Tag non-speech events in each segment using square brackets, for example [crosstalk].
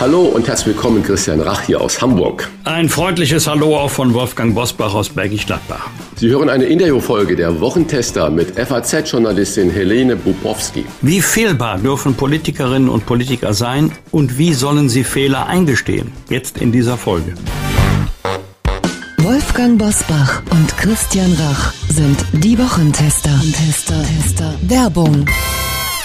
Hallo und herzlich willkommen, Christian Rach hier aus Hamburg. Ein freundliches Hallo auch von Wolfgang Bosbach aus Bergisch Gladbach. Sie hören eine Interviewfolge der Wochentester mit FAZ-Journalistin Helene Bubowski. Wie fehlbar dürfen Politikerinnen und Politiker sein und wie sollen sie Fehler eingestehen? Jetzt in dieser Folge. Wolfgang Bosbach und Christian Rach sind die Wochentester. Tester, Tester. Werbung.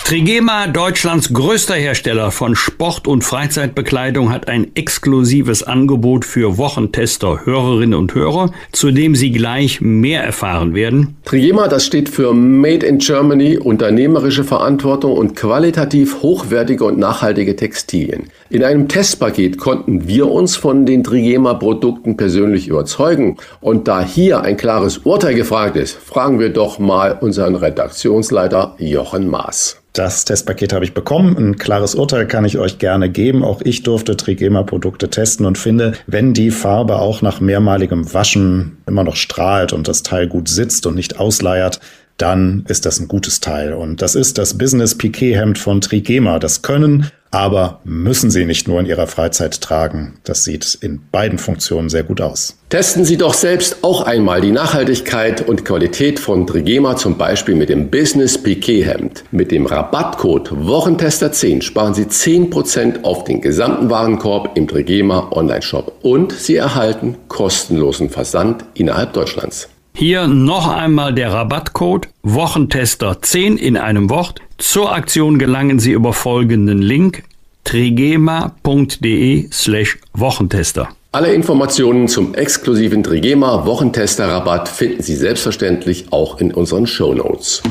Trigema, Deutschlands größter Hersteller von Sport- und Freizeitbekleidung, hat ein exklusives Angebot für Wochentester, Hörerinnen und Hörer, zu dem Sie gleich mehr erfahren werden. Trigema, das steht für Made in Germany, unternehmerische Verantwortung und qualitativ hochwertige und nachhaltige Textilien. In einem Testpaket konnten wir uns von den Trigema-Produkten persönlich überzeugen. Und da hier ein klares Urteil gefragt ist, fragen wir doch mal unseren Redaktionsleiter Jochen Maas. Das Testpaket habe ich bekommen. Ein klares Urteil kann ich euch gerne geben. Auch ich durfte Trigema-Produkte testen und finde, wenn die Farbe auch nach mehrmaligem Waschen immer noch strahlt und das Teil gut sitzt und nicht ausleiert, dann ist das ein gutes Teil. Und das ist das Business Piquet Hemd von Trigema. Das können, aber müssen Sie nicht nur in Ihrer Freizeit tragen. Das sieht in beiden Funktionen sehr gut aus. Testen Sie doch selbst auch einmal die Nachhaltigkeit und Qualität von Trigema, zum Beispiel mit dem Business Piquet Hemd. Mit dem Rabattcode Wochentester10 sparen Sie 10% auf den gesamten Warenkorb im Trigema Online-Shop und Sie erhalten kostenlosen Versand innerhalb Deutschlands. Hier noch einmal der Rabattcode Wochentester 10 in einem Wort. Zur Aktion gelangen Sie über folgenden Link trigema.de slash Wochentester. Alle Informationen zum exklusiven Trigema Wochentester Rabatt finden Sie selbstverständlich auch in unseren Show Notes.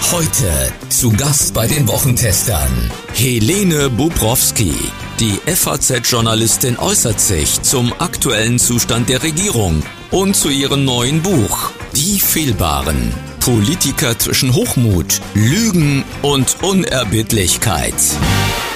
Heute zu Gast bei den Wochentestern Helene Bubrowski. Die FAZ-Journalistin äußert sich zum aktuellen Zustand der Regierung und zu ihrem neuen Buch Die Fehlbaren. Politiker zwischen Hochmut, Lügen und Unerbittlichkeit.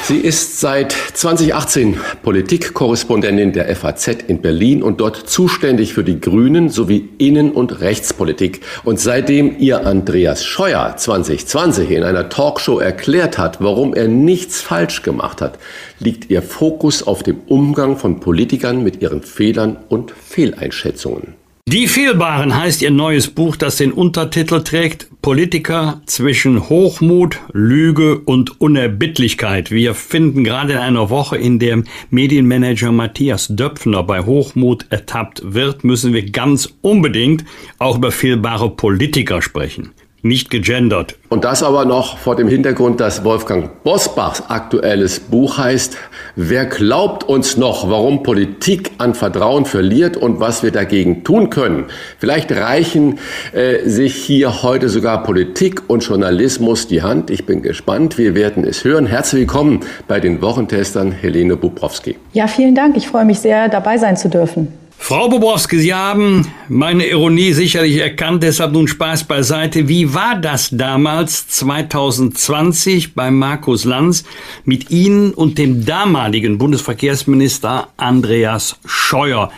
Sie ist seit 2018 Politikkorrespondentin der FAZ in Berlin und dort zuständig für die Grünen sowie Innen- und Rechtspolitik. Und seitdem ihr Andreas Scheuer 2020 in einer Talkshow erklärt hat, warum er nichts falsch gemacht hat, liegt ihr Fokus auf dem Umgang von Politikern mit ihren Fehlern und Fehleinschätzungen. Die Fehlbaren heißt ihr neues Buch, das den Untertitel trägt Politiker zwischen Hochmut, Lüge und Unerbittlichkeit. Wir finden gerade in einer Woche, in der Medienmanager Matthias Döpfner bei Hochmut ertappt wird, müssen wir ganz unbedingt auch über fehlbare Politiker sprechen nicht gegendert. Und das aber noch vor dem Hintergrund, dass Wolfgang Bosbachs aktuelles Buch heißt, Wer glaubt uns noch, warum Politik an Vertrauen verliert und was wir dagegen tun können? Vielleicht reichen äh, sich hier heute sogar Politik und Journalismus die Hand. Ich bin gespannt, wir werden es hören. Herzlich willkommen bei den Wochentestern Helene Bubrowski. Ja, vielen Dank. Ich freue mich sehr, dabei sein zu dürfen. Frau Bobrowski, Sie haben meine Ironie sicherlich erkannt, deshalb nun Spaß beiseite. Wie war das damals 2020 bei Markus Lanz mit Ihnen und dem damaligen Bundesverkehrsminister Andreas Scheuer?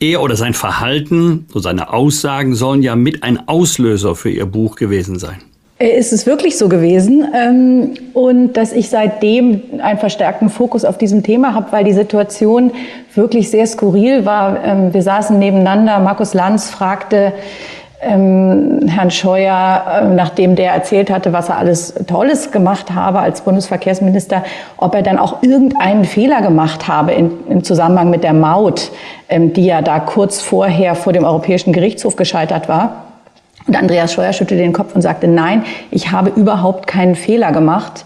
Er oder sein Verhalten und seine Aussagen sollen ja mit ein Auslöser für Ihr Buch gewesen sein. Ist es wirklich so gewesen ähm, und dass ich seitdem einen verstärkten Fokus auf diesem Thema habe, weil die Situation wirklich sehr skurril war. Ähm, wir saßen nebeneinander, Markus Lanz fragte ähm, Herrn Scheuer, äh, nachdem der erzählt hatte, was er alles Tolles gemacht habe als Bundesverkehrsminister, ob er dann auch irgendeinen Fehler gemacht habe im Zusammenhang mit der Maut, die ja da kurz vorher vor dem Europäischen Gerichtshof gescheitert war. Und Andreas Scheuer schüttelte den Kopf und sagte, nein, ich habe überhaupt keinen Fehler gemacht.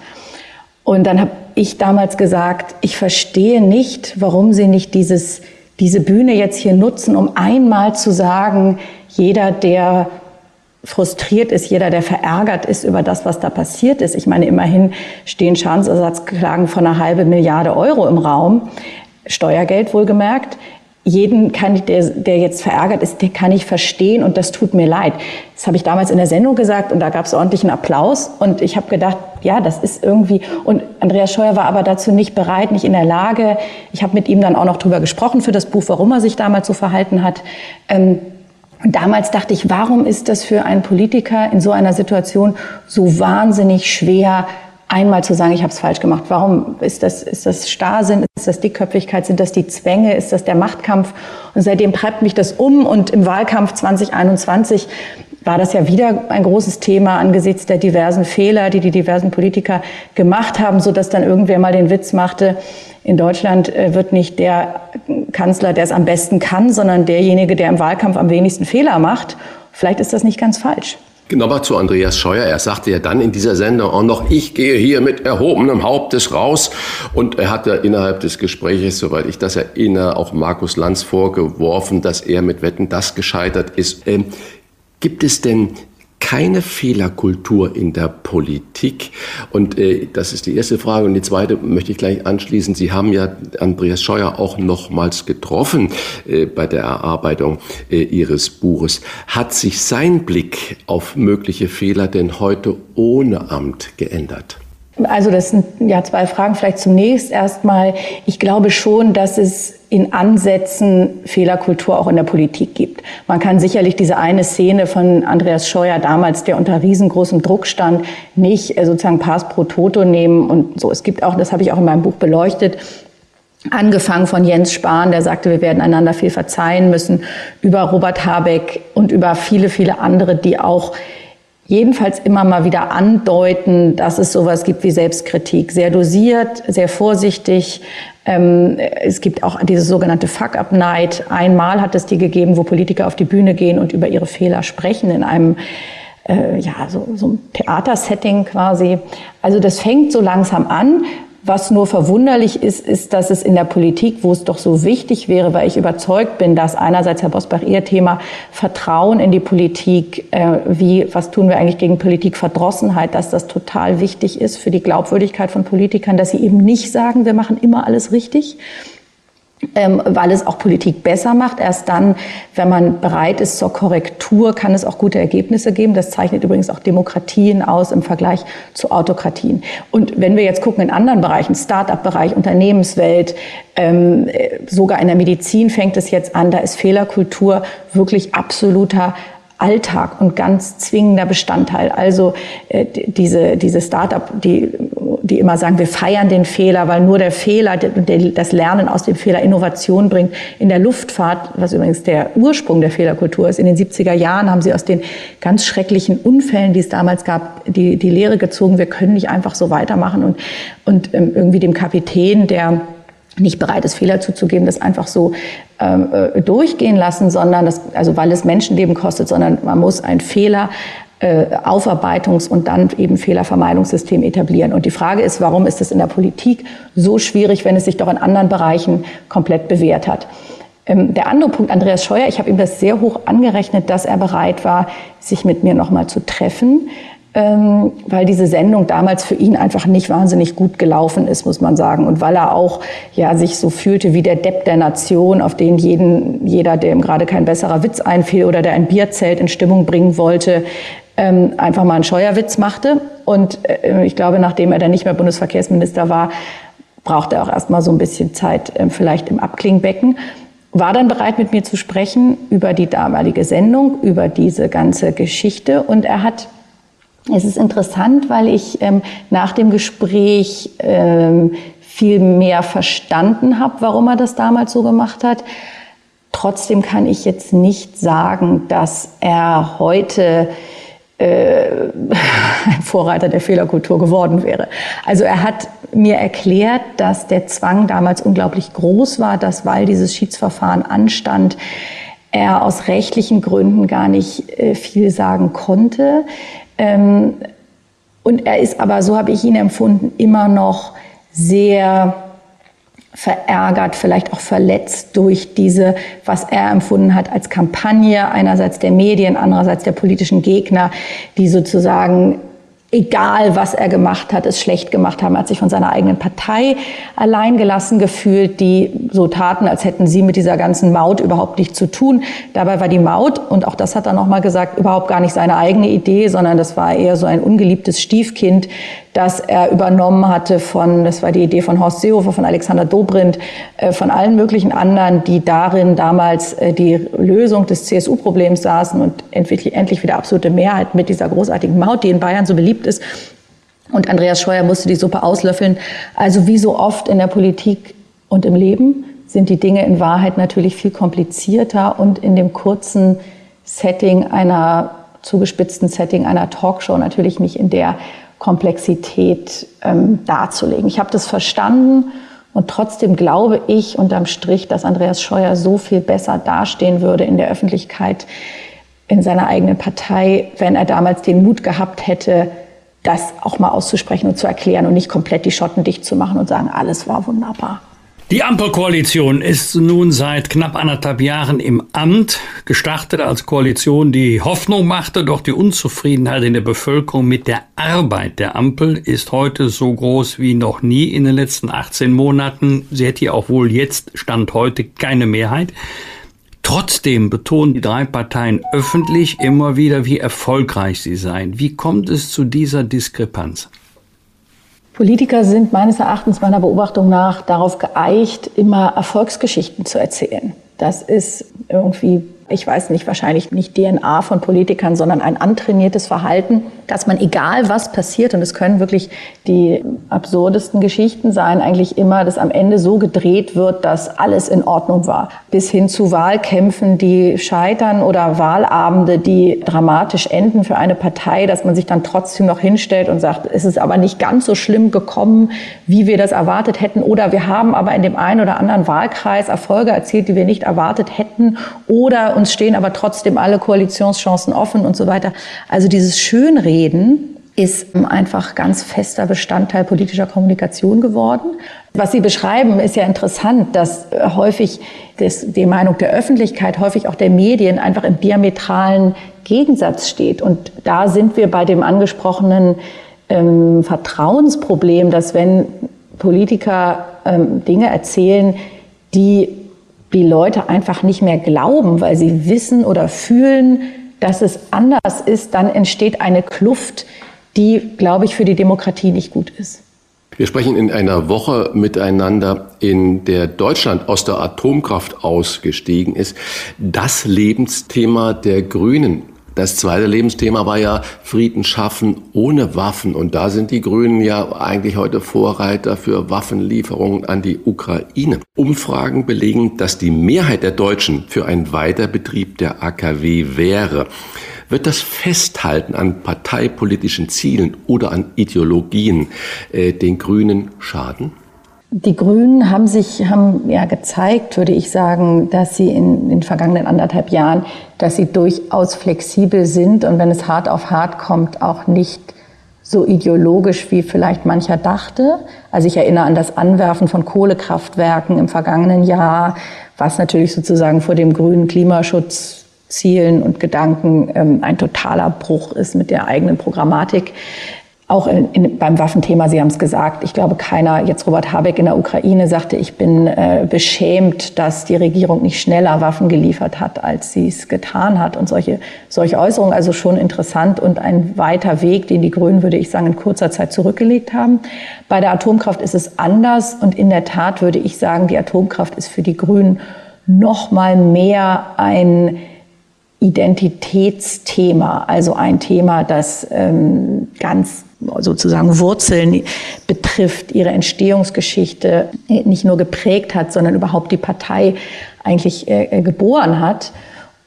Und dann habe ich damals gesagt, ich verstehe nicht, warum Sie nicht dieses, diese Bühne jetzt hier nutzen, um einmal zu sagen, jeder, der frustriert ist, jeder, der verärgert ist über das, was da passiert ist. Ich meine, immerhin stehen Schadensersatzklagen von einer halben Milliarde Euro im Raum, Steuergeld wohlgemerkt. Jeden kann der, der jetzt verärgert ist, der kann ich verstehen und das tut mir leid. Das habe ich damals in der Sendung gesagt und da gab es ordentlichen Applaus und ich habe gedacht, ja, das ist irgendwie und Andreas Scheuer war aber dazu nicht bereit, nicht in der Lage. Ich habe mit ihm dann auch noch drüber gesprochen für das Buch, warum er sich damals so verhalten hat. Ähm, und damals dachte ich, warum ist das für einen Politiker in so einer Situation so wahnsinnig schwer, einmal zu sagen, ich habe es falsch gemacht. Warum ist das, ist das Starrsinn, ist das Dickköpfigkeit, sind das die Zwänge, ist das der Machtkampf? Und seitdem treibt mich das um und im Wahlkampf 2021 war das ja wieder ein großes Thema angesichts der diversen Fehler, die die diversen Politiker gemacht haben, so dass dann irgendwer mal den Witz machte, in Deutschland äh, wird nicht der Kanzler, der es am besten kann, sondern derjenige, der im Wahlkampf am wenigsten Fehler macht. Vielleicht ist das nicht ganz falsch. Aber zu Andreas Scheuer. Er sagte ja dann in dieser Sendung auch noch, ich gehe hier mit erhobenem Hauptes raus. Und er hat ja innerhalb des Gespräches, soweit ich das erinnere, auch Markus Lanz vorgeworfen, dass er mit Wetten das gescheitert ist. Ähm, gibt es denn keine Fehlerkultur in der Politik? Und äh, das ist die erste Frage. Und die zweite möchte ich gleich anschließen. Sie haben ja Andreas Scheuer auch nochmals getroffen äh, bei der Erarbeitung äh, Ihres Buches. Hat sich sein Blick auf mögliche Fehler denn heute ohne Amt geändert? Also das sind ja zwei Fragen. Vielleicht zunächst erstmal. Ich glaube schon, dass es in Ansätzen Fehlerkultur auch in der Politik gibt. Man kann sicherlich diese eine Szene von Andreas Scheuer damals, der unter riesengroßem Druck stand, nicht äh, sozusagen Pass pro Toto nehmen und so. Es gibt auch, das habe ich auch in meinem Buch beleuchtet, Angefangen von Jens Spahn, der sagte, wir werden einander viel verzeihen müssen, über Robert Habeck und über viele, viele andere, die auch jedenfalls immer mal wieder andeuten, dass es sowas gibt wie Selbstkritik. Sehr dosiert, sehr vorsichtig. Ähm, es gibt auch diese sogenannte Fuck-up-Night. Einmal hat es die gegeben, wo Politiker auf die Bühne gehen und über ihre Fehler sprechen in einem äh, ja, so, so ein Theatersetting quasi. Also das fängt so langsam an. Was nur verwunderlich ist, ist, dass es in der Politik, wo es doch so wichtig wäre, weil ich überzeugt bin, dass einerseits, Herr Bosbach, Ihr Thema Vertrauen in die Politik, äh, wie, was tun wir eigentlich gegen Politikverdrossenheit, dass das total wichtig ist für die Glaubwürdigkeit von Politikern, dass sie eben nicht sagen, wir machen immer alles richtig, ähm, weil es auch Politik besser macht. Erst dann, wenn man bereit ist zur Korrektur, kann es auch gute Ergebnisse geben. Das zeichnet übrigens auch Demokratien aus im Vergleich zu Autokratien. Und wenn wir jetzt gucken in anderen Bereichen, Start-up-Bereich, Unternehmenswelt, ähm, sogar in der Medizin fängt es jetzt an, da ist Fehlerkultur wirklich absoluter Alltag und ganz zwingender Bestandteil. Also äh, diese, diese Start-up, die, die immer sagen, wir feiern den Fehler, weil nur der Fehler, der, das Lernen aus dem Fehler Innovation bringt. In der Luftfahrt, was übrigens der Ursprung der Fehlerkultur ist, in den 70er Jahren haben sie aus den ganz schrecklichen Unfällen, die es damals gab, die, die Lehre gezogen, wir können nicht einfach so weitermachen und, und ähm, irgendwie dem Kapitän, der nicht bereit ist, Fehler zuzugeben, das einfach so äh, durchgehen lassen, sondern das, also weil es Menschenleben kostet, sondern man muss ein Fehler äh, Aufarbeitungs- und dann eben Fehlervermeidungssystem etablieren. Und die Frage ist, warum ist es in der Politik so schwierig, wenn es sich doch in anderen Bereichen komplett bewährt hat? Ähm, der andere Punkt, Andreas Scheuer, ich habe ihm das sehr hoch angerechnet, dass er bereit war, sich mit mir nochmal zu treffen ähm, weil diese Sendung damals für ihn einfach nicht wahnsinnig gut gelaufen ist, muss man sagen. Und weil er auch ja, sich so fühlte wie der Depp der Nation, auf den jeden, jeder, dem gerade kein besserer Witz einfiel oder der ein Bierzelt in Stimmung bringen wollte, ähm, einfach mal einen Scheuerwitz machte. Und äh, ich glaube, nachdem er dann nicht mehr Bundesverkehrsminister war, brauchte er auch erst mal so ein bisschen Zeit, äh, vielleicht im Abklingbecken war dann bereit, mit mir zu sprechen über die damalige Sendung, über diese ganze Geschichte. Und er hat es ist interessant, weil ich ähm, nach dem Gespräch ähm, viel mehr verstanden habe, warum er das damals so gemacht hat. Trotzdem kann ich jetzt nicht sagen, dass er heute äh, ein [laughs] Vorreiter der Fehlerkultur geworden wäre. Also er hat mir erklärt, dass der Zwang damals unglaublich groß war, dass weil dieses Schiedsverfahren anstand, er aus rechtlichen Gründen gar nicht äh, viel sagen konnte. Ähm, und er ist aber, so habe ich ihn empfunden, immer noch sehr verärgert, vielleicht auch verletzt durch diese, was er empfunden hat als Kampagne einerseits der Medien, andererseits der politischen Gegner, die sozusagen egal was er gemacht hat, es schlecht gemacht haben. Er hat sich von seiner eigenen Partei alleingelassen gefühlt, die so taten, als hätten sie mit dieser ganzen Maut überhaupt nichts zu tun. Dabei war die Maut, und auch das hat er nochmal gesagt, überhaupt gar nicht seine eigene Idee, sondern das war eher so ein ungeliebtes Stiefkind, das er übernommen hatte von, das war die Idee von Horst Seehofer, von Alexander Dobrindt, äh, von allen möglichen anderen, die darin damals äh, die Lösung des CSU-Problems saßen und endlich, endlich wieder absolute Mehrheit mit dieser großartigen Maut, die in Bayern so beliebt ist. Und Andreas Scheuer musste die Suppe auslöffeln. Also wie so oft in der Politik und im Leben sind die Dinge in Wahrheit natürlich viel komplizierter und in dem kurzen Setting einer zugespitzten Setting einer Talkshow natürlich nicht in der Komplexität ähm, darzulegen. Ich habe das verstanden und trotzdem glaube ich unterm Strich, dass Andreas Scheuer so viel besser dastehen würde in der Öffentlichkeit, in seiner eigenen Partei, wenn er damals den Mut gehabt hätte, das auch mal auszusprechen und zu erklären und nicht komplett die Schotten dicht zu machen und sagen, alles war wunderbar. Die Ampelkoalition ist nun seit knapp anderthalb Jahren im Amt, gestartet als Koalition, die Hoffnung machte, doch die Unzufriedenheit in der Bevölkerung mit der Arbeit der Ampel ist heute so groß wie noch nie in den letzten 18 Monaten. Sie hätte ja auch wohl jetzt, Stand heute, keine Mehrheit. Trotzdem betonen die drei Parteien öffentlich immer wieder, wie erfolgreich sie seien. Wie kommt es zu dieser Diskrepanz? Politiker sind meines Erachtens meiner Beobachtung nach darauf geeicht, immer Erfolgsgeschichten zu erzählen. Das ist irgendwie ich weiß nicht, wahrscheinlich nicht DNA von Politikern, sondern ein antrainiertes Verhalten, dass man, egal was passiert, und es können wirklich die absurdesten Geschichten sein, eigentlich immer, dass am Ende so gedreht wird, dass alles in Ordnung war. Bis hin zu Wahlkämpfen, die scheitern oder Wahlabende, die dramatisch enden für eine Partei, dass man sich dann trotzdem noch hinstellt und sagt, es ist aber nicht ganz so schlimm gekommen, wie wir das erwartet hätten. Oder wir haben aber in dem einen oder anderen Wahlkreis Erfolge erzielt, die wir nicht erwartet hätten. Oder uns stehen aber trotzdem alle Koalitionschancen offen und so weiter. Also dieses Schönreden ist einfach ganz fester Bestandteil politischer Kommunikation geworden. Was Sie beschreiben, ist ja interessant, dass häufig das, die Meinung der Öffentlichkeit, häufig auch der Medien einfach im diametralen Gegensatz steht. Und da sind wir bei dem angesprochenen ähm, Vertrauensproblem, dass wenn Politiker ähm, Dinge erzählen, die die Leute einfach nicht mehr glauben, weil sie wissen oder fühlen, dass es anders ist, dann entsteht eine Kluft, die, glaube ich, für die Demokratie nicht gut ist. Wir sprechen in einer Woche miteinander, in der Deutschland aus der Atomkraft ausgestiegen ist. Das Lebensthema der Grünen das zweite Lebensthema war ja Frieden schaffen ohne Waffen. Und da sind die Grünen ja eigentlich heute Vorreiter für Waffenlieferungen an die Ukraine. Umfragen belegen, dass die Mehrheit der Deutschen für einen Weiterbetrieb der AKW wäre. Wird das Festhalten an parteipolitischen Zielen oder an Ideologien äh, den Grünen schaden? Die Grünen haben sich, haben ja gezeigt, würde ich sagen, dass sie in den vergangenen anderthalb Jahren, dass sie durchaus flexibel sind und wenn es hart auf hart kommt, auch nicht so ideologisch, wie vielleicht mancher dachte. Also ich erinnere an das Anwerfen von Kohlekraftwerken im vergangenen Jahr, was natürlich sozusagen vor dem grünen Klimaschutzzielen und Gedanken ähm, ein totaler Bruch ist mit der eigenen Programmatik auch in, in, beim Waffenthema, Sie haben es gesagt, ich glaube keiner, jetzt Robert Habeck in der Ukraine sagte, ich bin äh, beschämt, dass die Regierung nicht schneller Waffen geliefert hat, als sie es getan hat. Und solche, solche Äußerungen, also schon interessant und ein weiter Weg, den die Grünen, würde ich sagen, in kurzer Zeit zurückgelegt haben. Bei der Atomkraft ist es anders und in der Tat würde ich sagen, die Atomkraft ist für die Grünen noch mal mehr ein Identitätsthema, also ein Thema, das ähm, ganz sozusagen Wurzeln betrifft, ihre Entstehungsgeschichte nicht nur geprägt hat, sondern überhaupt die Partei eigentlich äh, geboren hat.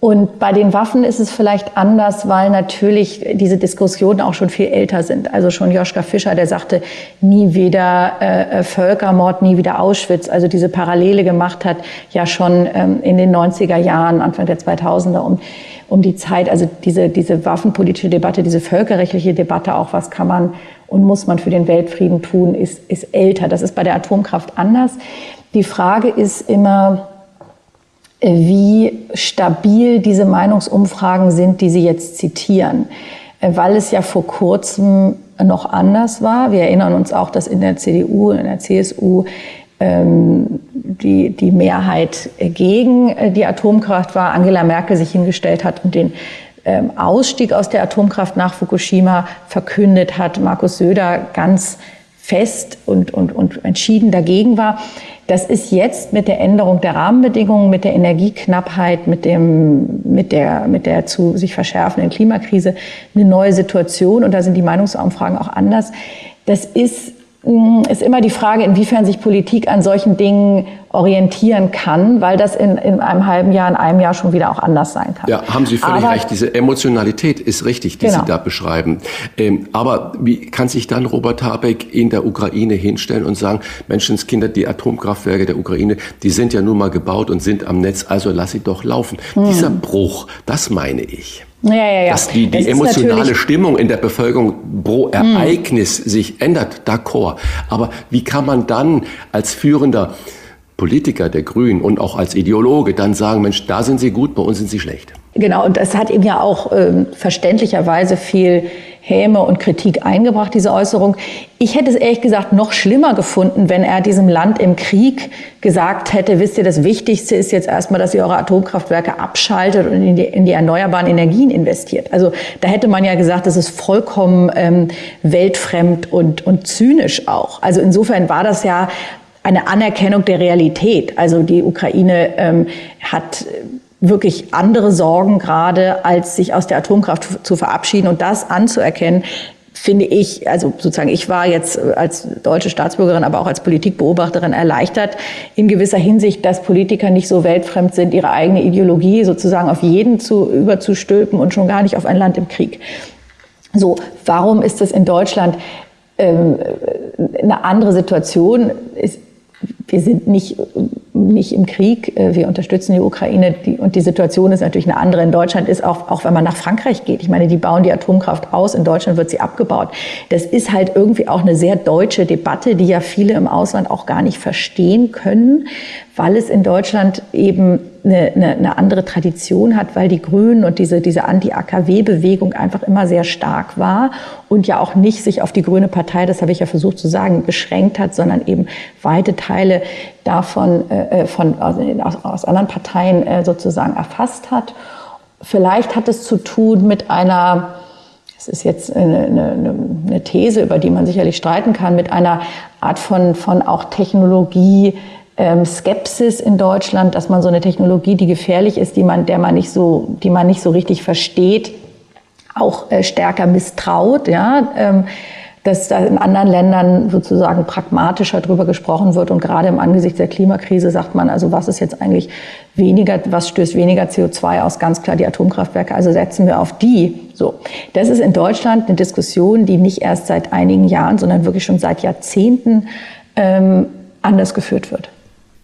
Und bei den Waffen ist es vielleicht anders, weil natürlich diese Diskussionen auch schon viel älter sind. Also schon Joschka Fischer, der sagte, nie wieder äh, Völkermord, nie wieder Auschwitz. Also diese Parallele gemacht hat, ja schon ähm, in den 90er Jahren, Anfang der 2000er, um um die Zeit, also diese, diese waffenpolitische Debatte, diese völkerrechtliche Debatte auch, was kann man und muss man für den Weltfrieden tun, ist, ist älter. Das ist bei der Atomkraft anders. Die Frage ist immer, wie stabil diese Meinungsumfragen sind, die Sie jetzt zitieren. Weil es ja vor kurzem noch anders war. Wir erinnern uns auch, dass in der CDU, in der CSU die, die Mehrheit gegen äh, die Atomkraft war, Angela Merkel sich hingestellt hat und den ähm, Ausstieg aus der Atomkraft nach Fukushima verkündet hat, Markus Söder ganz fest und, und, und entschieden dagegen war. Das ist jetzt mit der Änderung der Rahmenbedingungen, mit der Energieknappheit, mit, dem, mit, der, mit der zu sich verschärfenden Klimakrise eine neue Situation. Und da sind die Meinungsumfragen auch anders. Das ist ist immer die Frage, inwiefern sich Politik an solchen Dingen orientieren kann, weil das in, in einem halben Jahr, in einem Jahr schon wieder auch anders sein kann. Ja, haben Sie völlig aber, recht. Diese Emotionalität ist richtig, die genau. Sie da beschreiben. Ähm, aber wie kann sich dann Robert Habeck in der Ukraine hinstellen und sagen, Menschenskinder, die Atomkraftwerke der Ukraine, die sind ja nun mal gebaut und sind am Netz, also lass sie doch laufen. Hm. Dieser Bruch, das meine ich. Ja, ja, ja. Dass die, die das emotionale Stimmung in der Bevölkerung pro hm. Ereignis hm. sich ändert, d'accord. Aber wie kann man dann als führender Politiker der Grünen und auch als Ideologe dann sagen, Mensch, da sind sie gut, bei uns sind sie schlecht? Genau, und das hat ihm ja auch äh, verständlicherweise viel Häme und Kritik eingebracht, diese Äußerung. Ich hätte es ehrlich gesagt noch schlimmer gefunden, wenn er diesem Land im Krieg gesagt hätte, wisst ihr, das Wichtigste ist jetzt erstmal, dass ihr eure Atomkraftwerke abschaltet und in die, in die erneuerbaren Energien investiert. Also da hätte man ja gesagt, das ist vollkommen ähm, weltfremd und, und zynisch auch. Also insofern war das ja eine Anerkennung der Realität. Also die Ukraine ähm, hat wirklich andere Sorgen gerade, als sich aus der Atomkraft zu verabschieden und das anzuerkennen, finde ich, also sozusagen, ich war jetzt als deutsche Staatsbürgerin, aber auch als Politikbeobachterin erleichtert in gewisser Hinsicht, dass Politiker nicht so weltfremd sind, ihre eigene Ideologie sozusagen auf jeden zu, überzustülpen und schon gar nicht auf ein Land im Krieg. So, warum ist das in Deutschland ähm, eine andere Situation? Ist, wir sind nicht, nicht im Krieg, äh, wir unterstützen die Ukraine die, und die Situation ist natürlich eine andere. In Deutschland ist auch, auch wenn man nach Frankreich geht, ich meine, die bauen die Atomkraft aus, in Deutschland wird sie abgebaut. Das ist halt irgendwie auch eine sehr deutsche Debatte, die ja viele im Ausland auch gar nicht verstehen können, weil es in Deutschland eben eine, eine, eine andere Tradition hat, weil die Grünen und diese, diese Anti-AKW-Bewegung einfach immer sehr stark war und ja auch nicht sich auf die Grüne Partei, das habe ich ja versucht zu sagen, beschränkt hat, sondern eben weite Teile davon äh, äh von, also aus, aus anderen Parteien äh, sozusagen erfasst hat. Vielleicht hat es zu tun mit einer das ist jetzt eine, eine, eine These, über die man sicherlich streiten kann, mit einer Art von, von auch Technologie, ähm, Skepsis in Deutschland, dass man so eine Technologie, die gefährlich ist, die man, der man nicht so, die man nicht so richtig versteht, auch äh, stärker misstraut, ja. Ähm, dass da in anderen Ländern sozusagen pragmatischer drüber gesprochen wird. Und gerade im Angesicht der Klimakrise sagt man, also was ist jetzt eigentlich weniger, was stößt weniger CO2 aus? Ganz klar die Atomkraftwerke. Also setzen wir auf die. So. Das ist in Deutschland eine Diskussion, die nicht erst seit einigen Jahren, sondern wirklich schon seit Jahrzehnten ähm, anders geführt wird.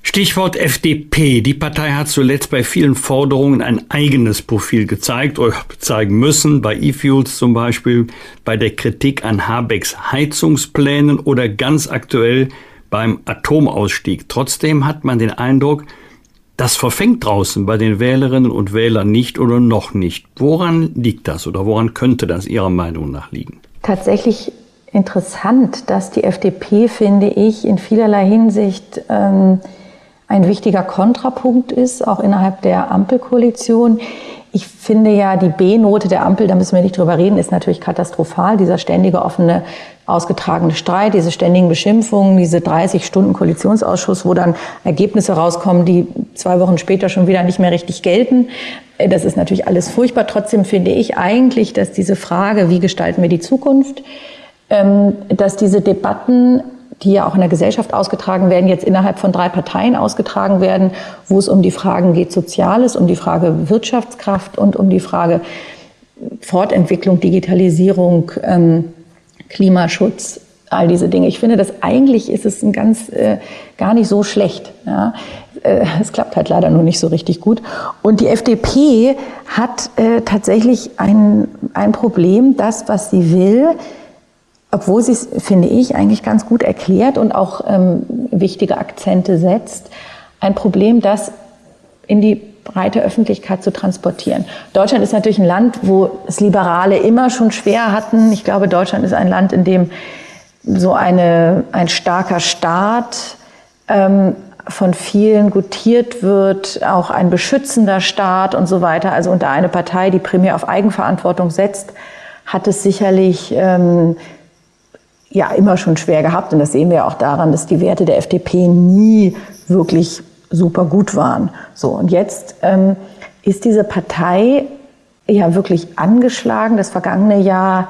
Stichwort FDP. Die Partei hat zuletzt bei vielen Forderungen ein eigenes Profil gezeigt oder zeigen müssen, bei E-Fuels zum Beispiel, bei der Kritik an Habecks Heizungsplänen oder ganz aktuell beim Atomausstieg. Trotzdem hat man den Eindruck, das verfängt draußen bei den Wählerinnen und Wählern nicht oder noch nicht. Woran liegt das oder woran könnte das Ihrer Meinung nach liegen? Tatsächlich interessant, dass die FDP, finde ich, in vielerlei Hinsicht ähm, ein wichtiger Kontrapunkt ist, auch innerhalb der Ampelkoalition. Ich finde ja, die B-Note der Ampel, da müssen wir nicht drüber reden, ist natürlich katastrophal. Dieser ständige, offene, ausgetragene Streit, diese ständigen Beschimpfungen, diese 30 Stunden Koalitionsausschuss, wo dann Ergebnisse rauskommen, die zwei Wochen später schon wieder nicht mehr richtig gelten. Das ist natürlich alles furchtbar. Trotzdem finde ich eigentlich, dass diese Frage, wie gestalten wir die Zukunft, ähm, dass diese Debatten die ja auch in der Gesellschaft ausgetragen werden, jetzt innerhalb von drei Parteien ausgetragen werden, wo es um die Fragen geht Soziales, um die Frage Wirtschaftskraft und um die Frage Fortentwicklung, Digitalisierung, ähm, Klimaschutz, all diese Dinge. Ich finde, dass eigentlich ist es ein ganz äh, gar nicht so schlecht. Ja. Äh, es klappt halt leider nur nicht so richtig gut. Und die FDP hat äh, tatsächlich ein, ein Problem, das, was sie will, obwohl sie es, finde ich, eigentlich ganz gut erklärt und auch ähm, wichtige Akzente setzt, ein Problem, das in die breite Öffentlichkeit zu transportieren. Deutschland ist natürlich ein Land, wo es Liberale immer schon schwer hatten. Ich glaube, Deutschland ist ein Land, in dem so eine, ein starker Staat ähm, von vielen gutiert wird, auch ein beschützender Staat und so weiter. Also unter eine Partei, die primär auf Eigenverantwortung setzt, hat es sicherlich ähm, ja immer schon schwer gehabt. Und das sehen wir auch daran, dass die Werte der FDP nie wirklich super gut waren. So und jetzt ähm, ist diese Partei ja wirklich angeschlagen. Das vergangene Jahr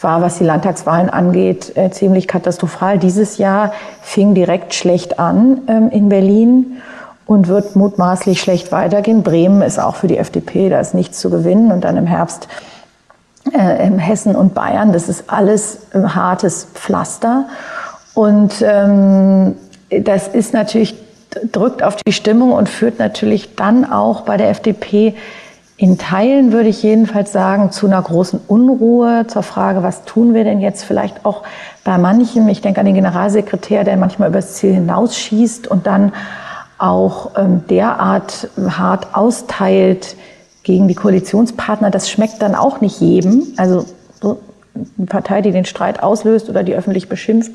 war, was die Landtagswahlen angeht, äh, ziemlich katastrophal. Dieses Jahr fing direkt schlecht an ähm, in Berlin und wird mutmaßlich schlecht weitergehen. Bremen ist auch für die FDP, da ist nichts zu gewinnen. Und dann im Herbst in Hessen und Bayern, das ist alles äh, hartes Pflaster. Und ähm, das ist natürlich, drückt auf die Stimmung und führt natürlich dann auch bei der FDP in Teilen würde ich jedenfalls sagen, zu einer großen Unruhe, zur Frage, was tun wir denn jetzt vielleicht auch bei manchem, ich denke an den Generalsekretär, der manchmal übers Ziel hinausschießt und dann auch ähm, derart hart austeilt gegen die Koalitionspartner, das schmeckt dann auch nicht jedem. Also so eine Partei, die den Streit auslöst oder die öffentlich beschimpft,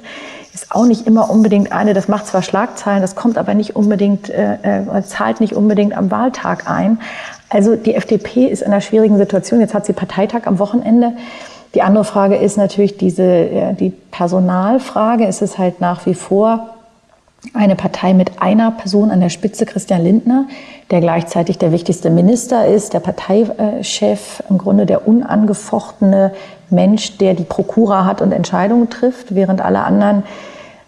ist auch nicht immer unbedingt eine, das macht zwar Schlagzeilen, das kommt aber nicht unbedingt, äh, äh zahlt nicht unbedingt am Wahltag ein. Also die FDP ist in einer schwierigen Situation. Jetzt hat sie Parteitag am Wochenende. Die andere Frage ist natürlich diese, die Personalfrage. Es ist halt nach wie vor eine Partei mit einer Person an der Spitze, Christian Lindner, der gleichzeitig der wichtigste Minister ist, der Parteichef, im Grunde der unangefochtene Mensch, der die Prokura hat und Entscheidungen trifft, während alle anderen,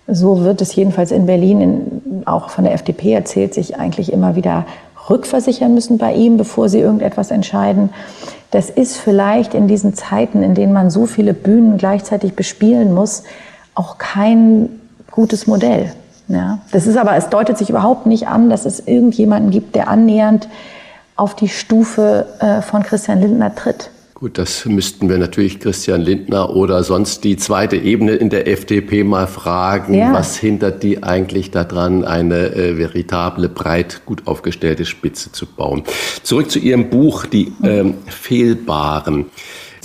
so wird es jedenfalls in Berlin in, auch von der FDP erzählt, sich eigentlich immer wieder rückversichern müssen bei ihm, bevor sie irgendetwas entscheiden. Das ist vielleicht in diesen Zeiten, in denen man so viele Bühnen gleichzeitig bespielen muss, auch kein gutes Modell. Ja, das ist aber, es deutet sich überhaupt nicht an, dass es irgendjemanden gibt, der annähernd auf die Stufe äh, von Christian Lindner tritt. Gut, das müssten wir natürlich Christian Lindner oder sonst die zweite Ebene in der FDP mal fragen. Ja. Was hindert die eigentlich daran, eine äh, veritable, breit gut aufgestellte Spitze zu bauen? Zurück zu Ihrem Buch, die ähm, Fehlbaren.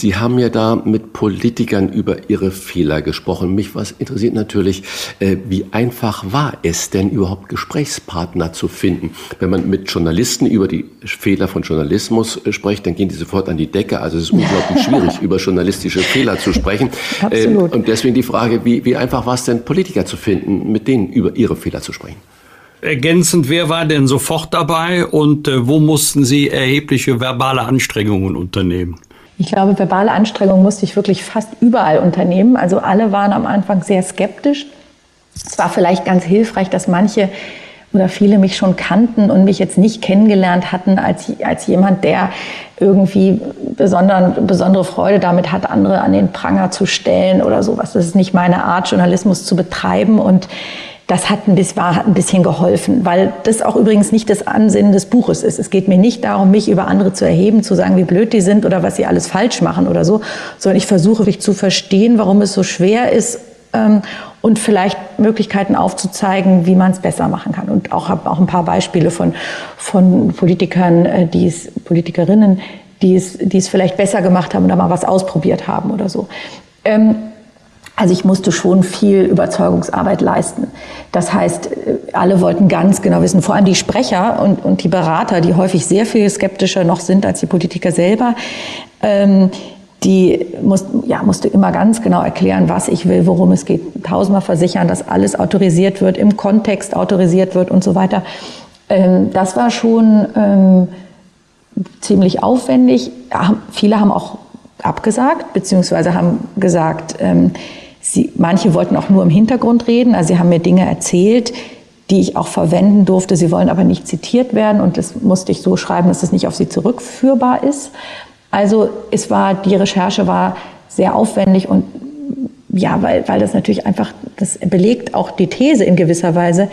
Sie haben ja da mit Politikern über ihre Fehler gesprochen. Mich was interessiert natürlich, äh, wie einfach war es denn überhaupt Gesprächspartner zu finden? Wenn man mit Journalisten über die Fehler von Journalismus äh, spricht, dann gehen die sofort an die Decke. Also es ist unglaublich [laughs] schwierig, über journalistische Fehler zu sprechen. Absolut. Und deswegen die Frage, wie, wie einfach war es denn, Politiker zu finden, mit denen über ihre Fehler zu sprechen? Ergänzend, wer war denn sofort dabei und äh, wo mussten Sie erhebliche verbale Anstrengungen unternehmen? Ich glaube, verbale Anstrengungen musste ich wirklich fast überall unternehmen. Also alle waren am Anfang sehr skeptisch. Es war vielleicht ganz hilfreich, dass manche oder viele mich schon kannten und mich jetzt nicht kennengelernt hatten als, als jemand, der irgendwie besonderen, besondere Freude damit hat, andere an den Pranger zu stellen oder sowas. Das ist nicht meine Art, Journalismus zu betreiben und das hat ein, bisschen, war, hat ein bisschen geholfen, weil das auch übrigens nicht das Ansinnen des Buches ist. Es geht mir nicht darum, mich über andere zu erheben, zu sagen, wie blöd die sind oder was sie alles falsch machen oder so, sondern ich versuche wirklich zu verstehen, warum es so schwer ist ähm, und vielleicht Möglichkeiten aufzuzeigen, wie man es besser machen kann. Und auch habe auch ein paar Beispiele von, von Politikern, äh, die es, Politikerinnen, die es, die es vielleicht besser gemacht haben oder mal was ausprobiert haben oder so. Ähm, also ich musste schon viel Überzeugungsarbeit leisten. Das heißt, alle wollten ganz genau wissen, vor allem die Sprecher und, und die Berater, die häufig sehr viel skeptischer noch sind als die Politiker selber, ähm, die muss, ja, musste immer ganz genau erklären, was ich will, worum es geht, tausendmal versichern, dass alles autorisiert wird, im Kontext autorisiert wird und so weiter. Ähm, das war schon ähm, ziemlich aufwendig. Viele haben auch abgesagt, beziehungsweise haben gesagt, ähm, Sie, manche wollten auch nur im Hintergrund reden, also sie haben mir Dinge erzählt, die ich auch verwenden durfte. Sie wollen aber nicht zitiert werden und das musste ich so schreiben, dass es nicht auf sie zurückführbar ist. Also es war, die Recherche war sehr aufwendig und ja, weil, weil das natürlich einfach, das belegt auch die These in gewisser Weise,